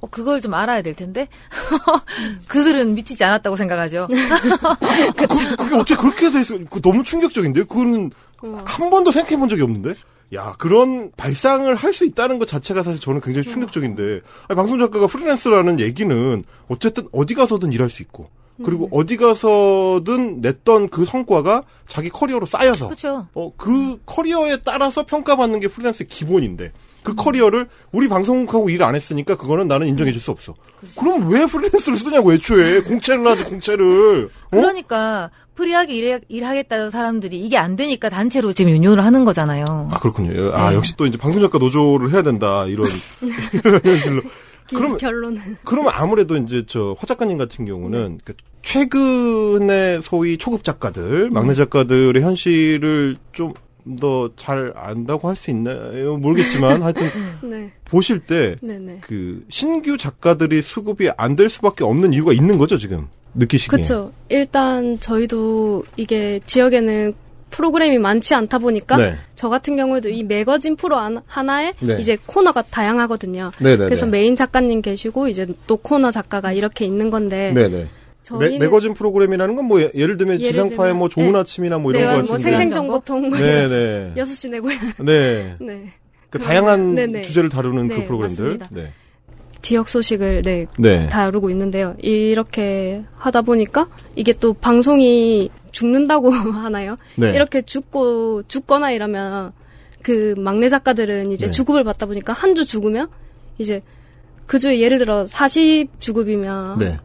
어, 그걸 좀 알아야 될 텐데. *laughs* 그들은 미치지 않았다고 생각하죠. *laughs* 그, 그게 어떻게 그렇게 돼 있어? 그 너무 충격적인데? 그거는 한 번도 생각해 본 적이 없는데? 야, 그런 발상을 할 수 있다는 것 자체가 사실 저는 굉장히 충격적인데, 아니, 방송 작가가 프리랜서라는 얘기는 어쨌든 어디 가서든 일할 수 있고, 그리고 어디 가서든 냈던 그 성과가 자기 커리어로 쌓여서, 그렇죠. 어, 그 커리어에 따라서 평가받는 게 프리랜서의 기본인데, 그 커리어를 우리 방송국하고 일 안 했으니까 그거는 나는 인정해 줄 수 없어. 그럼왜 프리랜서를 쓰냐고 애초에 공채를 하지 공채를. 어? 그러니까 프리하게 일해, 일하겠다는 사람들이 이게 안 되니까 단체로 지금 유니온을 하는 거잖아요. 아 그렇군요. 아 네. 역시 또 이제 방송작가 노조를 해야 된다 이런 *laughs* *laughs* 이런 현실로. 그러면 결론은 그러면 아무래도 이제 저 화 작가님 같은 경우는 그 최근에 소위 초급 작가들, 막내 작가들의 현실을 좀 더 잘 안다고 할 수 있나요? 모르겠지만 하여튼 *laughs* 네, 보실 때 네, 네. 그 신규 작가들이 수급이 안 될 수밖에 없는 이유가 있는 거죠 지금 느끼시기에. 그렇죠. 일단 저희도 이게 지역에는 프로그램이 많지 않다 보니까 네. 저 같은 경우에도 이 매거진 프로 안- 하나에 네. 이제 코너가 다양하거든요. 네네. 그래서 메인 작가님 계시고 이제 또 코너 작가가 이렇게 있는 건데 네네. 저희는 매, 매거진 프로그램이라는 건 뭐 예를 들면 예를 지상파의 들면- 뭐 좋은 네. 아침이나 뭐 이런 네, 거뭐 같은데. 생생정보통 네네. 6시 내고요. 네. *laughs* *laughs* 네. 그 다양한 네네. 주제를 다루는 그 네, 프로그램들. 맞습니다. 네. 지역 소식을 네, 네. 다루고 있는데요. 이렇게 하다 보니까 이게 또 방송이 죽는다고 *laughs* 하나요? 네. 이렇게 죽고 죽거나 이러면 그 막내 작가들은 이제 네. 주급을 받다 보니까 한 주 죽으면 이제 그 주에 예를 들어 40 주급이면 네.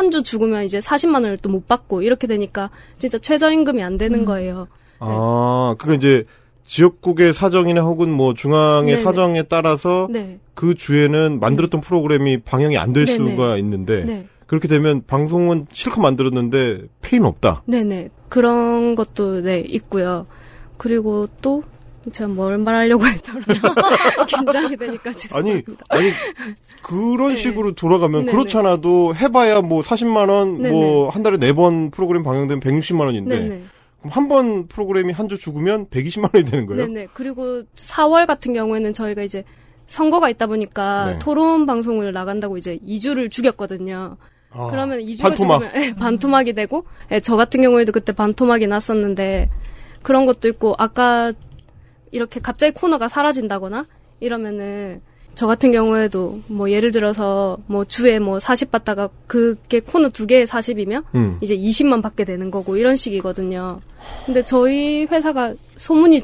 한 주 죽으면 이제 40만 원을 또 못 받고 이렇게 되니까 진짜 최저임금이 안 음. 되는 거예요. 아, 그니까 이제 지역국의 사정이나 혹은 뭐 중앙의 네네. 사정에 따라서 네. 그 주에는 만들었던 프로그램이 방영이 안 될. 수가 있는데 네. 그렇게 되면 방송은 실컷 만들었는데 페이는 없다. 네네. 그런 것도, 네, 있고요. 그리고 또, 제가 뭘 말하려고 했더라고요. *laughs* 긴장이 되니까 아니 죄송합니다. 아니 그런 네. 식으로 돌아가면 네네. 그렇잖아도 해봐야 뭐 40만 원, 네네. 뭐한 달에 네 번 프로그램 방영되면 160만 원인데 네네. 그럼 한 번 프로그램이 한 주 죽으면 120만 원이 되는 거예요? 네네. 그리고 4월 같은 경우에는 저희가 이제 선거가 있다 보니까 네. 토론 방송을 나간다고 이제 2주를 죽였거든요. 아, 그러면 2주가 반토막. 죽으면 예, 반토막이 되고 예, 저 같은 경우에도 그때 반토막이 났었는데 그런 것도 있고 아까 이렇게 갑자기 코너가 사라진다거나 이러면은 저 같은 경우에도 뭐 예를 들어서 뭐 주에 뭐 40 받다가 그게 코너 두 개에 40이면 음. 이제 20만 받게 되는 거고 이런 식이거든요. 근데 저희 회사가 소문이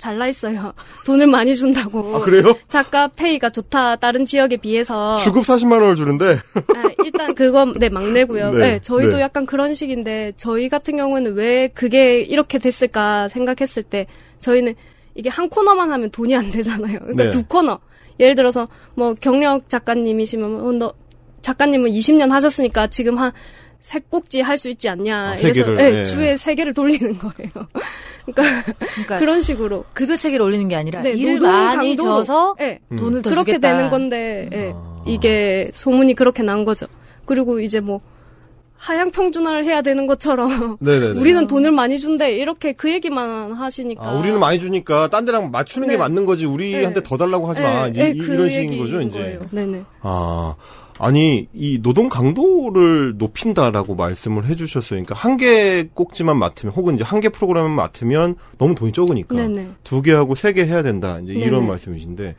잘 나 있어요. *laughs* 돈을 많이 준다고. 아 그래요? 작가 페이가 좋다. 다른 지역에 비해서. 주급 40만 원을 주는데 아, 일단 그건 네 막내고요. 네, 네, 저희도 네. 약간 그런 식인데 저희 같은 경우에는 왜 그게 이렇게 됐을까 생각했을 때 저희는 이게 한 코너만 하면 돈이 안 되잖아요. 그러니까 네. 두 코너. 예를 들어서 뭐 경력 작가님이시면 어, 너 작가님은 20년 하셨으니까 지금 한 세 꼭지 할 수 있지 않냐. 아, 세 이래서 개를, 네, 예. 주에 세 개를 돌리는 거예요. *laughs* 그러니까 그러니까 그런 식으로 급여 체계를 올리는 게 아니라 네, 일 노동 많이 줘서 네, 음. 돈을 더 그렇게 주겠다. 되는 건데 예, 아. 이게 소문이 그렇게 난 거죠. 그리고 이제 뭐 하향 평준화를 해야 되는 것처럼 *laughs* 네네네. 우리는 돈을 많이 준대 이렇게 그 얘기만 하시니까 아, 우리는 많이 주니까 딴 데랑 맞추는 게 네. 맞는 거지 우리한테 네. 더 달라고 하지 마. 이, 네, 이- 그 이런 식인 거죠 이제. 거예요. 네네. 아, 아니, 이 노동 강도를 높인다라고 말씀을 해주셨어요. 그러니까 한 개 꼭지만 맡으면, 혹은 이제 한 개 프로그램만 맡으면 너무 돈이 적으니까. 네네. 두 개 하고 세 개 해야 된다. 이제 이런 네네. 말씀이신데,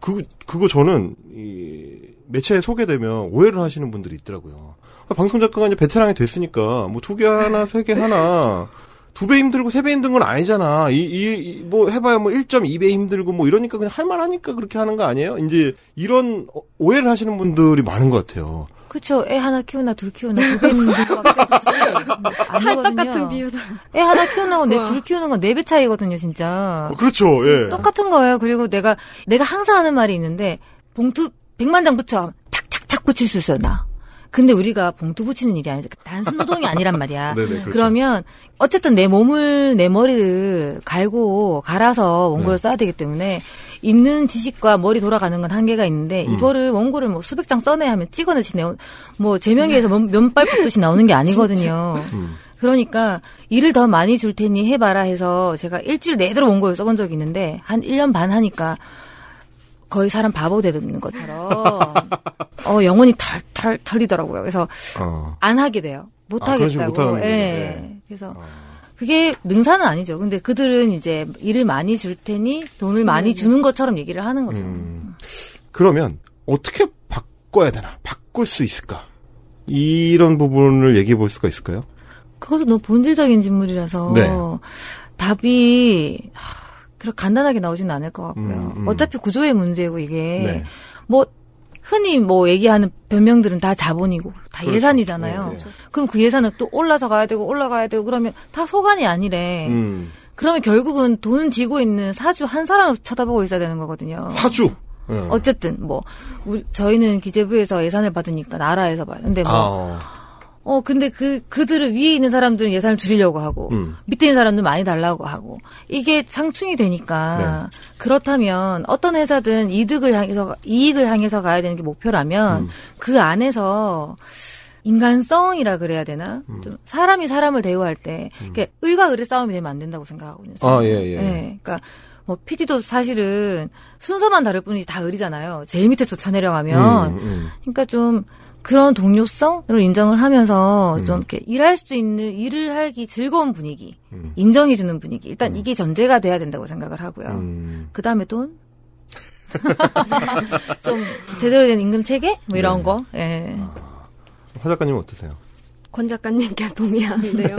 그, 그거 저는, 이, 매체에 소개되면 오해를 하시는 분들이 있더라고요. 아, 방송 작가가 이제 베테랑이 됐으니까, 뭐 두 개 하나, 세 개 하나, 두 배 힘들고 세 배 힘든 건 아니잖아. 이, 이, 이- 뭐 해봐야 뭐 1.2배 힘들고 뭐 이러니까 그냥 할만하니까 그렇게 하는 거 아니에요? 이제 이런 어- 오해를 하시는 분들이 많은 것 같아요. 그쵸. 애 하나 키우나 둘 키우나 두배 있는 *laughs* 찰떡 같은 비유다. 애 하나 키우는 건내 우와. 둘 키우는 건 네 배 차이거든요, 진짜. 어, 그렇죠. 예. 똑같은 거예요. 그리고 내가 내가 항상 하는 말이 있는데 봉투 100만 장 붙여 착착착 붙일 수 있어 나. 근데 우리가 봉투 붙이는 일이 아니지 단순 노동이 아니란 말이야. *laughs* 네네, 그렇죠. 그러면 어쨌든 내 몸을 내 머리를 갈고 갈아서 원고를 네. 써야 되기 때문에 있는 지식과 머리 돌아가는 건 한계가 있는데 음. 이거를 원고를 뭐 수백 장 써내야 하면 찍어내지 내- 뭐 제명기에서 면- 면발 뽑듯이 나오는 게 아니거든요. 음. 그러니까 일을 더 많이 줄 테니 해봐라 해서 제가 일주일 내도록 원고를 써본 적이 있는데 한 1년 반 하니까 거의 사람 바보 되는 것처럼 어 영혼이 털털 털리더라고요. 그래서 어. 안 하게 돼요. 못 아, 하겠다고. 예. 예. 그래서 그게 능사는 아니죠. 근데 그들은 이제 일을 많이 줄 테니 돈을 많이 주는 것처럼 얘기를 하는 거죠. 음. 그러면 어떻게 바꿔야 되나? 바꿀 수 있을까? 이런 부분을 얘기해 볼 수가 있을까요? 그것도 너무 본질적인 질문이라서 네. 답이 하, 그렇게 간단하게 나오지는 않을 것 같고요. 음, 음. 어차피 구조의 문제고 이게 네. 뭐 흔히 뭐 얘기하는 변명들은 다 자본이고 다 그렇죠. 예산이잖아요. 네, 네. 그럼 그 예산은 또 올라서 가야 되고 올라가야 되고 그러면 다 소관이 아니래. 음. 그러면 결국은 돈 지고 있는 사주 한 사람을 쳐다보고 있어야 되는 거거든요. 사주. 예. 어쨌든 뭐 우리, 저희는 기재부에서 예산을 받으니까 나라에서 받. 근데 뭐 아, 어, 근데 그, 그들을 위에 있는 사람들은 예산을 줄이려고 하고, 음. 밑에 있는 사람들 많이 달라고 하고, 이게 상충이 되니까, 네. 그렇다면 어떤 회사든 이득을 향해서, 이익을 향해서 가야 되는 게 목표라면, 음. 그 안에서, 인간성이라 그래야 되나? 음. 좀 사람이 사람을 대우할 때, 이게 을과 을의 싸움이 되면 안 된다고 생각하거든요. 아, 예, 예. 네, 그러니까, 뭐, PD도 사실은 순서만 다를 뿐이지 다 을이잖아요. 제일 밑에 쫓아 내려가면. 음, 음. 그러니까 좀 그런 동료성을 인정을 하면서 음. 좀 이렇게 일할 수 있는 일을 하기 즐거운 분위기, 음. 인정해 주는 분위기. 일단 이게 전제가 돼야 된다고 생각을 하고요. 음. 그 다음에 돈. *laughs* 좀 제대로 된 임금 체계 뭐 이런 네. 거. 예. 화 작가님 어떠세요? 권 작가님께 동의하는데요.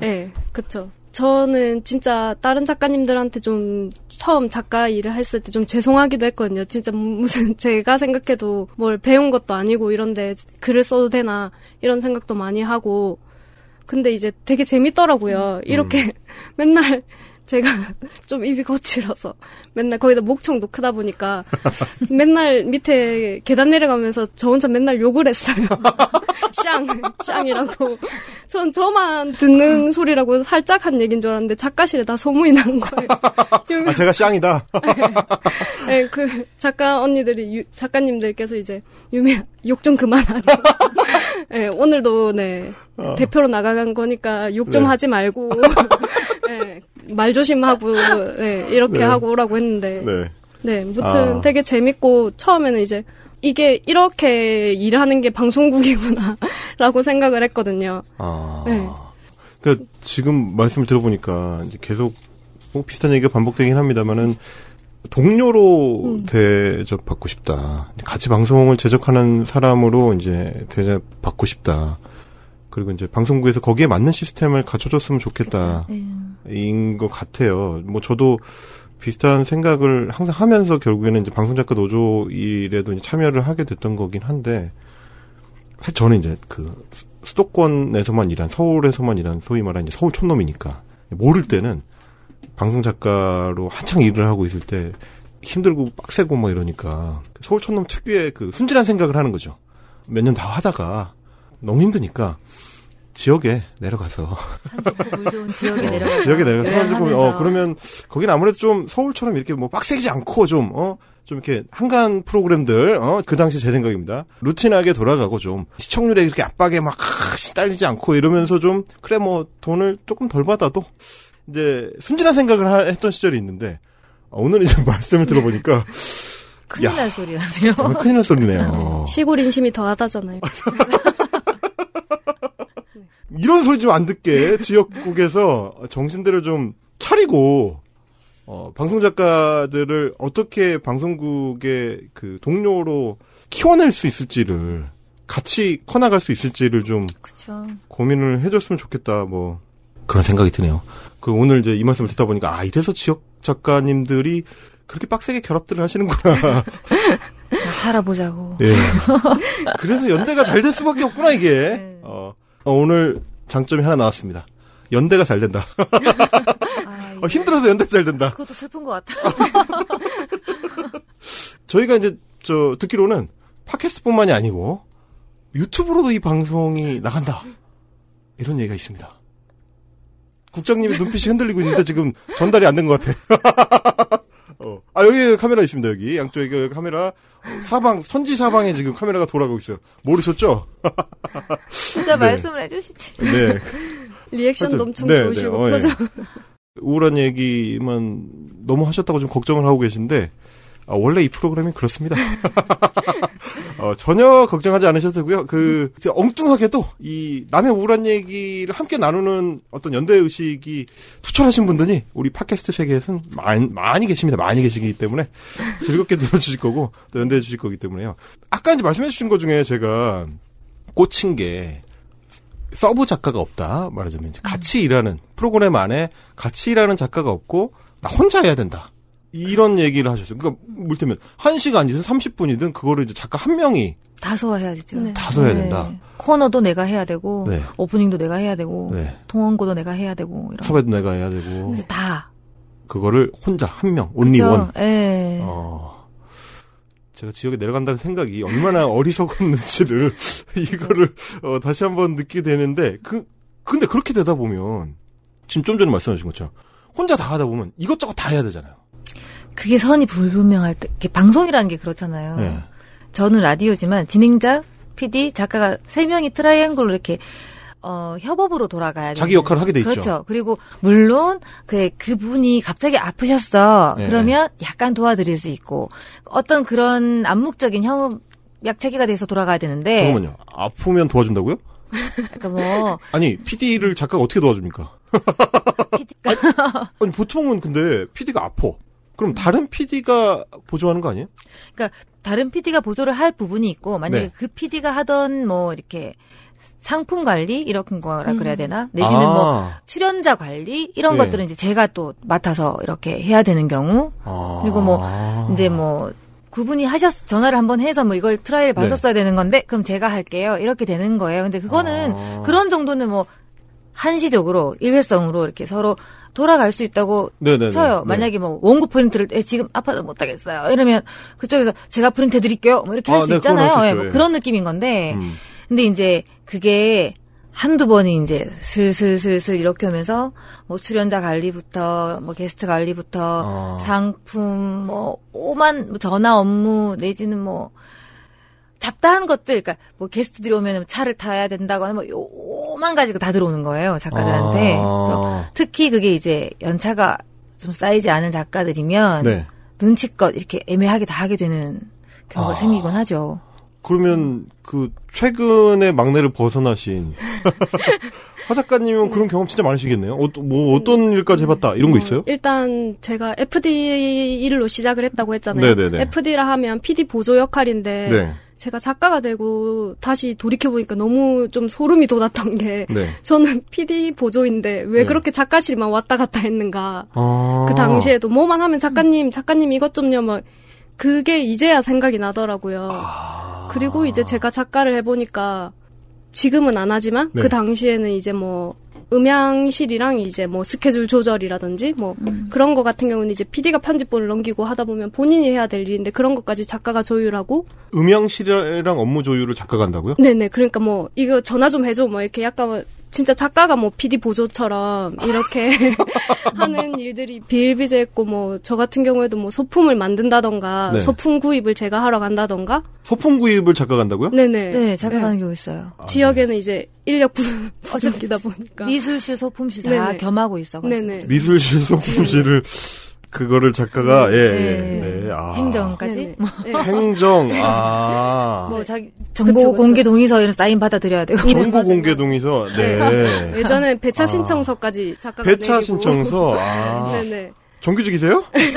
네, *laughs* 그쵸. 저는 진짜 다른 작가님들한테 좀 처음 작가 일을 했을 때 좀 죄송하기도 했거든요. 진짜 무슨 *laughs* 제가 생각해도 뭘 배운 것도 아니고 이런데 글을 써도 되나 이런 생각도 많이 하고 근데 이제 되게 재밌더라고요. 이렇게 *laughs* 맨날 제가 *laughs* 좀 입이 거칠어서 맨날 거기다 목청도 크다 보니까 *laughs* 맨날 밑에 계단 내려가면서 저 혼자 맨날 욕을 했어요. *laughs* 쌍, 쌍이라고. 전 저만 듣는 소리라고 살짝 한 얘기인 줄 알았는데 작가실에 다 소문이 난 거예요. 아, 제가 쌍이다. 네, 그 작가 언니들이 유- 작가님들께서 이제 유미 욕좀 그만하라고. 네, 오늘도 네 대표로 나가간 거니까 욕좀 어. 네. 하지 말고 네, 말 조심하고 네, 이렇게 네. 하고 오라고 했는데 네. 네, 무튼 아. 되게 재밌고 처음에는 이제 이게 이렇게 일하는 게 방송국이구나라고 *laughs* 생각을 했거든요. 아. 네. 그러니까 지금 말씀을 들어보니까 이제 계속 뭐 비슷한 얘기가 반복되긴 합니다만은 동료로 음. 대접받고 싶다. 같이 방송을 제작하는 사람으로 이제 대접받고 싶다. 그리고 이제 방송국에서 거기에 맞는 시스템을 갖춰줬으면 좋겠다. 네. 인것 같아요. 뭐 저도 비슷한 생각을 항상 하면서 결국에는 이제 방송작가 노조 일에도 참여를 하게 됐던 거긴 한데 사실 저는 이제 그 수- 수도권에서만 일한 서울에서만 일한 소위 말하는 이제 서울 촌놈이니까 모를 때는 방송 작가로 한창 일을 하고 있을 때 힘들고 빡세고 막 이러니까 그 서울 촌놈 특유의 그 순진한 생각을 하는 거죠. 몇 년 다 하다가 너무 힘드니까 지역에 내려가서 산 좋고 물 좋은 지역에 내려가서 지역에 찍고, 어, 그러면, 거긴 아무래도 좀 서울처럼 이렇게 뭐 빡세지 않고 좀, 어, 좀 이렇게 한간 프로그램들, 어, 그 당시 제 생각입니다. 루틴하게 돌아가고 좀, 시청률에 이렇게 압박에 막, 아, 시달리지 않고 이러면서 좀, 그래, 뭐, 돈을 조금 덜 받아도, 이제, 순진한 생각을 하- 했던 시절이 있는데, 어, 오늘 이제 *laughs* 말씀을 들어보니까, 큰일 야. 날 소리 나네요. 정말 큰일 날 소리네요. *laughs* 시골 인심이 더하다잖아요. *laughs* 이런 소리 좀 안 듣게 지역국에서 정신들을 좀 차리고 어, 방송 작가들을 어떻게 방송국의 그 동료로 키워낼 수 있을지를 같이 커나갈 수 있을지를 좀 그쵸. 고민을 해줬으면 좋겠다 뭐 그런 생각이 드네요. 그 오늘 이제 이 말씀을 듣다 보니까 아 이래서 지역 작가님들이 그렇게 빡세게 결합들을 하시는구나. *laughs* 살아보자고. 예. 그래서 연대가 잘 될 수밖에 없구나 이게. 네. 어, 어, 오늘 장점이 하나 나왔습니다. 연대가 잘 된다. 아, *laughs* 어, 힘들어서 연대 잘 된다. 그것도 슬픈 것 같아. *laughs* 저희가 이제 저 듣기로는 팟캐스트뿐만이 아니고 유튜브로도 이 방송이 나간다. 이런 얘기가 있습니다. 국장님의 눈빛이 흔들리고 있는데 지금 전달이 안 된 것 같아. *laughs* 어. 아 여기 카메라 있습니다 여기 양쪽에 그 카메라 사방 선지 사방에 지금 카메라가 돌아가고 있어요. 모르셨죠? *laughs* 진짜 네. 말씀을 해주시지. 네. 리액션도 하여튼, 엄청 네, 좋으시고 네, 어, 예. 표정. 우울한 얘기만 너무 하셨다고 좀 걱정을 하고 계신데 아, 원래 이 프로그램이 그렇습니다. *laughs* 어, 전혀 걱정하지 않으셔도 되고요. 그 엉뚱하게도 이 남의 우울한 얘기를 함께 나누는 어떤 연대 의식이 투철하신 분들이 우리 팟캐스트 세계에서는 많이, 많이 계십니다. 많이 계시기 때문에 즐겁게 *laughs* 들어주실 거고 또 연대해 주실 거기 때문에요. 아까 이제 말씀해 주신 것 중에 제가 꽂힌 게 서브 작가가 없다 말하자면 같이 일하는 프로그램 안에 같이 일하는 작가가 없고 나 혼자 해야 된다 이런 얘기를 하셨어요. 그러니까 물테면 1시간이든 30분이든 그거를 이제 작가 한 명이 다 소화해야 되죠. 네. 다 써야 네. 된다. 코너도 내가 해야 되고 네. 오프닝도 내가 해야 되고 네. 동원고도 내가 해야 되고 이런. 섭외도 내가 해야 되고 다. 그거를 혼자 한 명, 온리? 원. 예. 어. 제가 지역에 내려간다는 생각이 얼마나 *laughs* 어리석었는지를 *laughs* 이거를 어, 다시 한번 느끼게 되는데 그 근데 그렇게 되다 보면 지금 좀 전에 말씀하신 것처럼 혼자 다 하다 보면 이것저것 다 해야 되잖아요. 그게 선이 불분명할 때, 방송이라는 게 그렇잖아요. 네. 저는 라디오지만 진행자, PD, 작가가 세 명이 트라이앵글로 이렇게 어, 협업으로 돌아가야 돼요. 자기 역할을 하게 돼 있죠. 그렇죠. 그리고 물론 그 그분이 갑자기 아프셨어. 네. 그러면 약간 도와드릴 수 있고 어떤 그런 암묵적인 협약 체계가 돼서 돌아가야 되는데 잠깐만요. 아프면 도와준다고요? *laughs* 그러니까 뭐 아니 PD를 작가가 어떻게 도와줍니까? PD가 아니 보통은 근데 PD가 아파. 그럼 다른 PD가 보조하는 거 아니에요? 그러니까 다른 PD가 보조를 할 부분이 있고 만약에 네. 그 PD가 하던 뭐 이렇게 상품 관리 이런 거라 음. 그래야 되나 내지는 뭐 아, 출연자 관리 이런 네. 것들은 이제 제가 또 맡아서 이렇게 해야 되는 경우 아. 그리고 뭐 이제 뭐 그분이 하셨 전화를 한번 해서 뭐 이걸 try를 네. 받았어야 되는 건데 그럼 제가 할게요 이렇게 되는 거예요. 근데 그거는 아. 그런 정도는 뭐 한시적으로 일회성으로 이렇게 서로 돌아갈 수 있다고 네네네. 쳐요. 네. 만약에 뭐 원고 프린트를 에, 지금 아파서 못 하겠어요. 이러면 그쪽에서 제가 프린트 해드릴게요. 뭐 이렇게 할 아, 수 네, 있잖아요. 할수 예, 뭐 예. 그런 느낌인 건데 음. 근데 이제 그게 한두 번이 이제 슬슬슬슬 이렇게 오면서 뭐 출연자 관리부터 뭐 게스트 관리부터 아. 상품 뭐 오만 뭐 전화 업무 내지는 뭐 잡다한 것들 그러니까 뭐 게스트들이 오면 차를 타야 된다거나 뭐 요만 가지고 다 들어오는 거예요 작가들한테 아. 특히 그게 이제 연차가 좀 쌓이지 않은 작가들이면 네. 눈치껏 이렇게 애매하게 다 하게 되는 경우가 아. 생기곤 하죠. 그러면 그 최근에 막내를 벗어나신 *laughs* 화 작가님은 그런 경험 진짜 많으시겠네요. 어, 뭐 어떤 일까지 해봤다 이런 거 있어요? 일단 제가 FD 일로 시작을 했다고 했잖아요. 네네네. FD라 하면 PD 보조 역할인데 네. 제가 작가가 되고 다시 돌이켜 보니까 너무 좀 소름이 돋았던 게 네. 저는 PD 보조인데 왜 네. 그렇게 작가실만 왔다 갔다 했는가. 아. 그 당시에도 뭐만 하면 작가님, 작가님 이것 좀요, 뭐, 그게 이제야 생각이 나더라고요. 아. 그리고 이제 제가 작가를 해보니까 지금은 안 하지만 네. 그 당시에는 이제 뭐, 음향실이랑 이제 뭐 스케줄 조절이라든지 뭐 그런 거 같은 경우는 이제 PD가 편집본을 넘기고 하다 보면 본인이 해야 될 일인데 그런 것까지 작가가 조율하고 음향실이랑 업무 조율을 작가가 한다고요? 네네 그러니까 뭐 이거 전화 좀 해줘 뭐 이렇게 약간 뭐 진짜 작가가 뭐 PD 보조처럼 이렇게 *laughs* 하는 일들이 비일비재했고 뭐 저 같은 경우에도 뭐 소품을 만든다던가 네. 소품 구입을 제가 하러 간다던가 소품 구입을 작가가 한다고요? 네네 네, 작가가는 경우 있어요. 아, 지역에는 이제 인력 부족이다 보니까 미술실, 소품실 다 네네. 겸하고 있어가지고. 네네 미술실 소품실을 그거를 작가가 예, 예. 네. 네. 아. 행정까지. 네네. 뭐, 네. 행정 아. *laughs* 뭐 자기 정보 그쵸, 그쵸. 공개 동의서 이런 사인 받아드려야 되고. 정보 공개 동의서 네. *laughs* 예전에 배차 아. 신청서까지 작가가 배차 내리고. 신청서 아. 네네 *laughs* 정규직이세요? 네.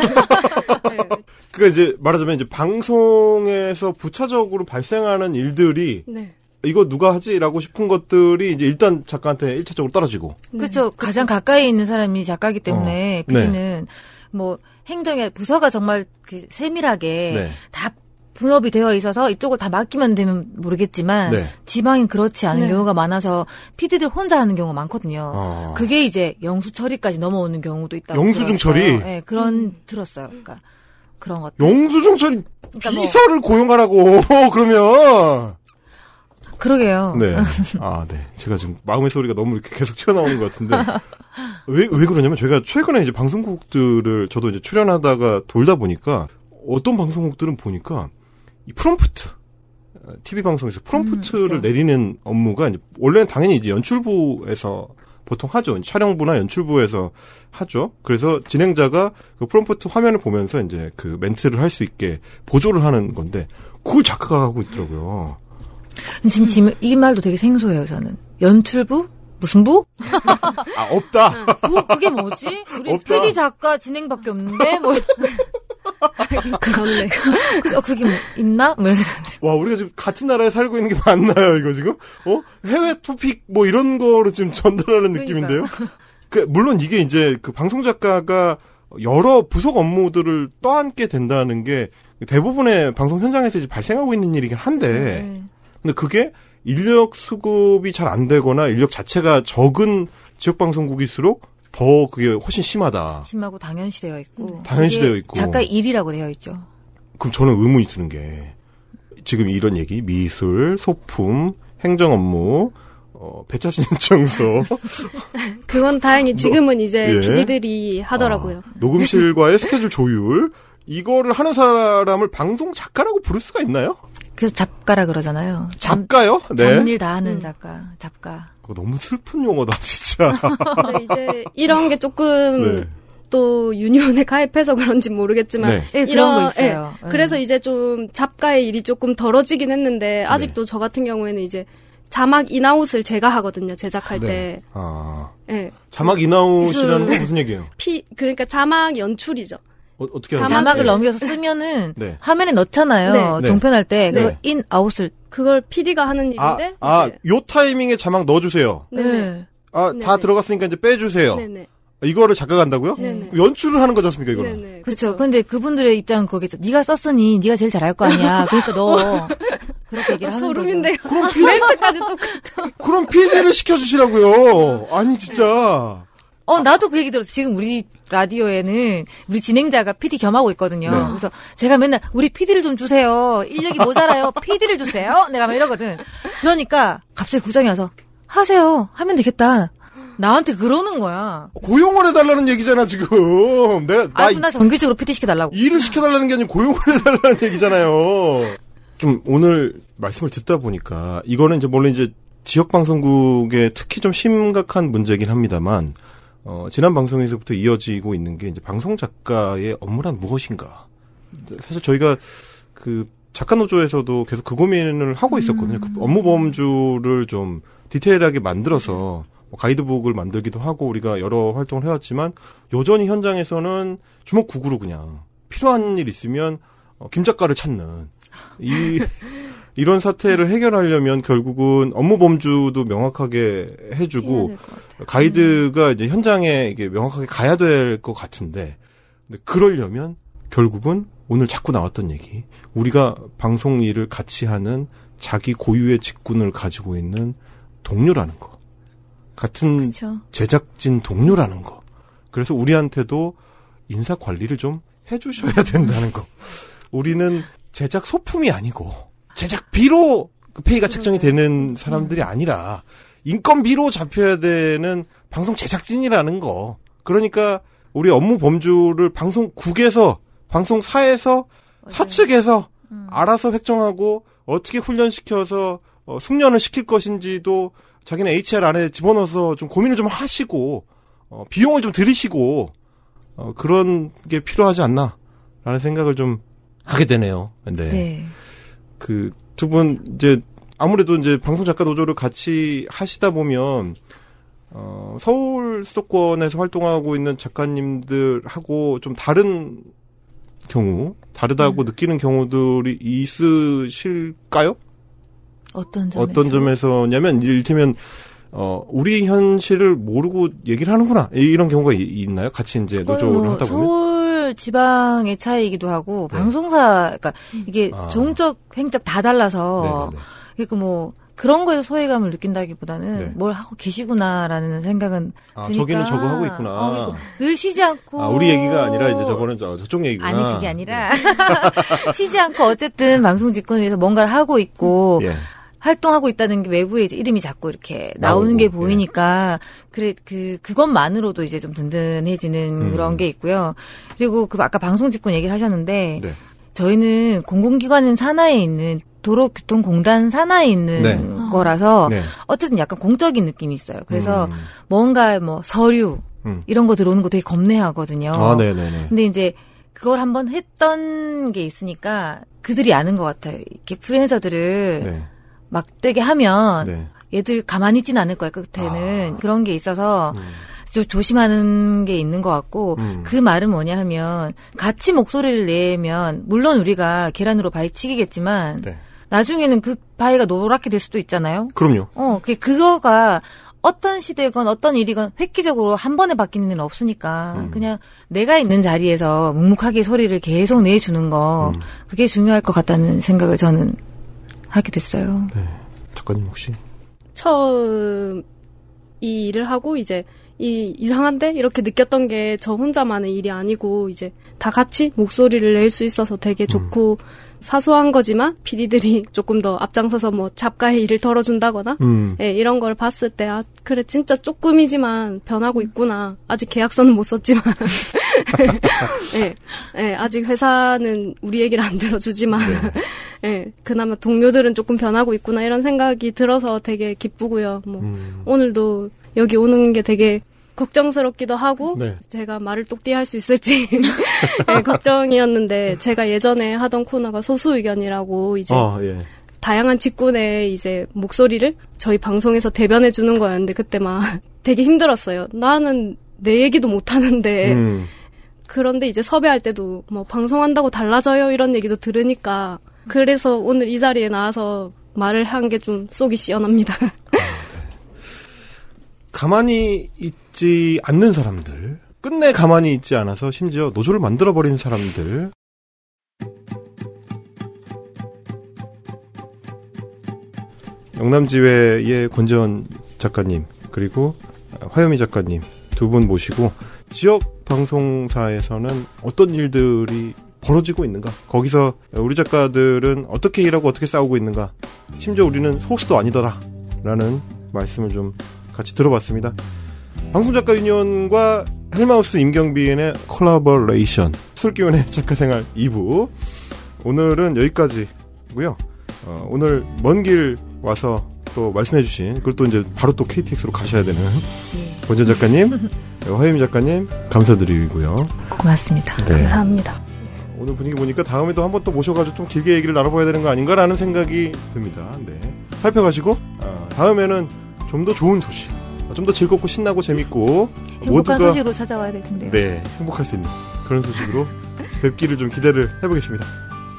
그러니까 이제 말하자면 이제 방송에서 부차적으로 발생하는 일들이 네. 이거 누가 하지라고 싶은 것들이 이제 일단 작가한테 1차적으로 떨어지고. 그렇죠. 가장 가까이 있는 사람이 작가이기 때문에 어, 네. PD는 뭐 행정의 부서가 정말 그 세밀하게 네. 다 분업이 되어 있어서 이쪽을 다 맡기면 되면 모르겠지만 네. 지방은 그렇지 않은 네. 경우가 많아서 PD들 혼자 하는 경우가 많거든요. 어. 그게 이제 영수 처리까지 넘어오는 경우도 있다고 영수증 들었어요. 처리? 네, 그런 들었어요. 그러니까 그런 것. 영수증 처리 그러니까 뭐 비서를 고용하라고 *laughs* 그러면 그러게요. 네. *laughs* 아, 네. 제가 지금 마음의 소리가 너무 이렇게 계속 튀어나오는 것 같은데. 왜, 왜 그러냐면 제가 최근에 이제 방송국들을 저도 이제 출연하다가 돌다 보니까 어떤 방송국들은 보니까 이 프롬프트. TV 방송에서 프롬프트를 그쵸. 내리는 업무가 이제 원래는 당연히 이제 연출부에서 보통 하죠. 촬영부나 연출부에서 하죠. 그래서 진행자가 그 프롬프트 화면을 보면서 이제 그 멘트를 할 수 있게 보조를 하는 건데 그걸 작가가 하고 있더라고요. 지금, 지금 이 말도 되게 생소해요. 저는 연출부 무슨 부? 아, 없다. *laughs* 부 그게 뭐지? 우리 없다. PD 작가 진행밖에 없는데 뭐 그렇네. 그, 어, 그게 뭐 있나? 뭐 이런 생각. 와, 우리가 지금 같은 나라에 살고 있는 게 맞나요, 이거 지금? 어? 해외 토픽 뭐 이런 거로 지금 전달하는 느낌인데요? 그, 물론 이게 이제 그 방송 작가가 여러 부속 업무들을 떠안게 된다는 게 대부분의 방송 현장에서 이제 발생하고 있는 일이긴 한데, 네. 근데 그게 인력 수급이 잘 안 되거나 인력 자체가 적은 지역 방송국일수록 더 그게 훨씬 심하다. 심하고 당연시되어 있고 당연시되어 그게 있고. 작가의 일이라고 되어 있죠. 그럼 저는 의문이 드는 게 지금 이런 얘기 미술, 소품, 행정 업무, 어, 배차 신청서, *laughs* 그건 다행히 지금은 이제 예. PD들이 하더라고요. 아, 녹음실과의 스케줄 조율 이거를 하는 사람을 방송 작가라고 부를 수가 있나요? 그래서 작가라 그러잖아요. 잡, 작가요? 네. 잡일 다 하는 음. 작가, 작가. 그거 너무 슬픈 용어다 진짜. *laughs* 이제 이런 게 조금 네. 또 유니온에 가입해서 그런지 모르겠지만 네. 예, 그런 거 있어요. 예. 예. 그래서 이제 좀 작가의 일이 조금 덜어지긴 했는데 아직도 네. 저 같은 경우에는 이제 자막 in out을 제가 하거든요 제작할 네. 아 때. 예. 자막 in out이라는 건 무슨 얘기예요? 피 그러니까 자막 연출이죠. 어, 어떻게 하는 자막을 거예요? 넘겨서 쓰면은 네. 화면에 넣잖아요. 네. 종편할 때 네. 그거 in out을 그걸 PD가 하는 아, 일인데 아, 이제 요 타이밍에 자막 넣어주세요. 네네. 아, 다 네네. 들어갔으니까 이제 빼주세요. 네네. 이거를 작가가 한다고요? 네네. 연출을 하는 거지 않습니까, 이거는? 네네. 그렇죠. 근데 그분들의 입장은 거겠죠. 네가 썼으니 네가 제일 잘할 거 아니야. 그러니까 너 *laughs* 그렇게 얘기를 하는 소름인데요. 거죠. 멘트까지 또 그럼 PD를 시켜주시라고요. 아니, 진짜. 어, 나도 그 얘기 들었어. 지금 우리 라디오에는 우리 진행자가 PD 겸하고 있거든요. 네. 그래서 제가 맨날 우리 PD를 좀 주세요. 인력이 모자라요. PD를 주세요. 내가 막 이러거든. 그러니까 갑자기 구장이 와서 하세요. 하면 되겠다. 나한테 그러는 거야. 고용을 해달라는 얘기잖아, 지금. 내가, 나 아, 나 정규직으로 PT 시켜달라고. 일을 시켜달라는 게 아니고 고용을 해달라는 얘기잖아요. 좀 오늘 말씀을 듣다 보니까 이거는 이제 물론 이제 지역 방송국에 특히 좀 심각한 문제긴 합니다만 어, 지난 방송에서부터 이어지고 있는 게 이제 방송 작가의 업무란 무엇인가. 사실 저희가 그 작가 노조에서도 계속 그 고민을 하고 있었거든요. 그 업무 범주를 좀 디테일하게 만들어서 뭐 가이드북을 만들기도 하고 우리가 여러 활동을 해왔지만 여전히 현장에서는 주먹구구로 그냥 필요한 일 있으면 어, 김 작가를 찾는 이 *laughs* 이런 사태를 해결하려면 결국은 업무 범주도 명확하게 해주고 가이드가 이제 현장에 이게 명확하게 가야 될 것 같은데 근데 그러려면 결국은 오늘 자꾸 나왔던 얘기 우리가 방송 일을 같이 하는 자기 고유의 직군을 가지고 있는 동료라는 거 같은 그렇죠. 제작진 동료라는 거. 그래서 우리한테도 인사 관리를 좀 해주셔야 *laughs* 된다는 거. 우리는 제작 소품이 아니고 제작비로 그 페이가 책정이 되는 사람들이 아니라 인건비로 잡혀야 되는 방송 제작진이라는 거. 그러니까 우리 업무 범주를 방송국에서 방송사에서 사측에서 알아서 획정하고 어떻게 훈련시켜서 어, 숙련을 시킬 것인지도 자기는 HR 안에 집어넣어서 좀 고민을 좀 하시고 어, 비용을 좀 들이시고 어, 그런 게 필요하지 않나라는 생각을 좀 하게 되네요. 근데 네. 그 두 분 이제 아무래도 이제 방송 작가 노조를 같이 하시다 보면 어, 서울 수도권에서 활동하고 있는 작가님들하고 좀 다른 경우 다르다고 느끼는 경우들이 있으실까요? 어떤 점에서? 어떤 점에서냐면 이를테면 어 우리 현실을 모르고 얘기를 하는구나 이런 경우가 이- 있나요? 같이 이제 노조를 뭐 하다 보면 서울 지방의 차이이기도 하고 네. 방송사 그러니까 이게 아. 종적 횡적 다 달라서 네네네. 그러니까 뭐 그런 거에서 소외감을 느낀다기보다는 네. 뭘 하고 계시구나라는 생각은 아 드니까 저기는 저거 하고 있구나. 어, 그러니까 늘 쉬지 않고 아 우리 얘기가 아니라 이제 저거는 저, 저쪽 얘기구나. 아니 그게 아니라 *laughs* 쉬지 않고 어쨌든 방송 직군을 위해서 뭔가를 하고 있고 예. 활동하고 있다는 게 외부에 이제 이름이 자꾸 이렇게 나오는 나오고, 게 예. 보이니까 그래 그 그것만으로도 이제 좀 든든해지는 음. 그런 게 있고요. 그리고 그 아까 방송 직군 얘기를 하셨는데 네. 저희는 공공기관 산하에 있는 도로교통공단 산하에 있는 네. 거라서 네. 어쨌든 약간 공적인 느낌이 있어요. 그래서 음. 뭔가 뭐 서류 음. 이런 거 들어오는 거 되게 겁내하거든요. 아 네네네. 근데 이제 그걸 한번 했던 게 있으니까 그들이 아는 것 같아요. 이렇게 프리랜서들을 네. 막 되게 하면 네. 얘들 가만히 있지는 않을 거예요. 끝에는 그런 게 있어서 음. 좀 조심하는 게 있는 것 같고 음. 그 말은 뭐냐 하면 같이 목소리를 내면 물론 우리가 계란으로 바위 치기겠지만 네. 나중에는 그 바위가 노랗게 될 수도 있잖아요. 그럼요. 어, 그 그거가 어떤 시대건 어떤 일이건 획기적으로 한 번에 바뀌는 일은 없으니까 음. 그냥 내가 있는 자리에서 묵묵하게 소리를 계속 내주는 거 음. 그게 중요할 것 같다는 생각을 저는 하게 됐어요. 작가님 혹시? 처음 이 일을 하고 이제 이 이상한데? 이렇게 느꼈던 게 저 혼자만의 일이 아니고 이제 다 같이 목소리를 낼 수 있어서 되게 좋고 사소한 거지만 PD들이 조금 더 앞장서서 뭐 작가의 일을 덜어준다거나 음. 예, 이런 걸 봤을 때, 아, 그래, 진짜 조금이지만 변하고 있구나. 아직 계약서는 못 썼지만. *laughs* 예, 예, 아직 회사는 우리 얘기를 안 들어주지만. *laughs* 예, 그나마 동료들은 조금 변하고 있구나. 이런 생각이 들어서 되게 기쁘고요. 뭐, 음. 오늘도 여기 오는 게 되게 걱정스럽기도 하고, 네. 제가 말을 똑띠 할 수 있을지 *laughs* 예, 걱정이었는데, 제가 예전에 하던 코너가 소수 의견이라고 이제 아 예. 다양한 직군의 이제 목소리를 저희 방송에서 대변해 주는 거였는데 그때 막 *laughs* 되게 힘들었어요. 나는 내 얘기도 못 하는데 음. 그런데 이제 섭외할 때도 뭐 방송한다고 달라져요 이런 얘기도 들으니까 그래서 오늘 이 자리에 나와서 말을 한 게 좀 속이 시원합니다. *laughs* 가만히 있지 않는 사람들, 끝내 가만히 있지 않아서 심지어 노조를 만들어버린 사람들, 영남지회의 권재원 작가님, 그리고 화요미 작가님 두 분 모시고 지역 방송사에서는 어떤 일들이 벌어지고 있는가? 거기서 우리 작가들은 어떻게 일하고 어떻게 싸우고 있는가? 심지어 우리는 소수도 아니더라. 라는 말씀을 좀 같이 들어봤습니다. 방송작가 유니온과 헬마우스 임경비인의 콜라보레이션 술기운의 *laughs* 작가생활 2부 오늘은 여기까지고요. 어, 오늘 먼 길 와서 또 말씀해주신 그걸 또 이제 바로 또 KTX로 가셔야 되는 예. 권전 작가님, *laughs* 화유미 작가님 감사드리고요. 고맙습니다. 네. 감사합니다. 오늘 분위기 보니까 다음에도 한번 또 모셔가지고 좀 길게 얘기를 나눠봐야 되는 거 아닌가라는 생각이 듭니다. 네. 살펴가시고 아, 다음에는 좀 더 좋은 소식, 좀 더 즐겁고 신나고 재밌고 행복한 소식으로 찾아와야 될 텐데요. 네 행복할 수 있는 그런 소식으로 *laughs* 뵙기를 좀 기대를 해보겠습니다.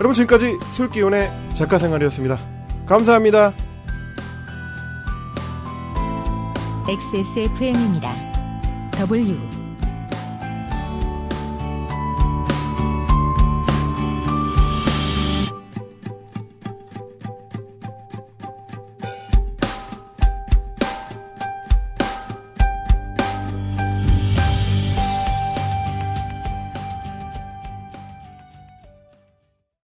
여러분 지금까지 술기운의 작가 생활이었습니다. 감사합니다. XSFM입니다. W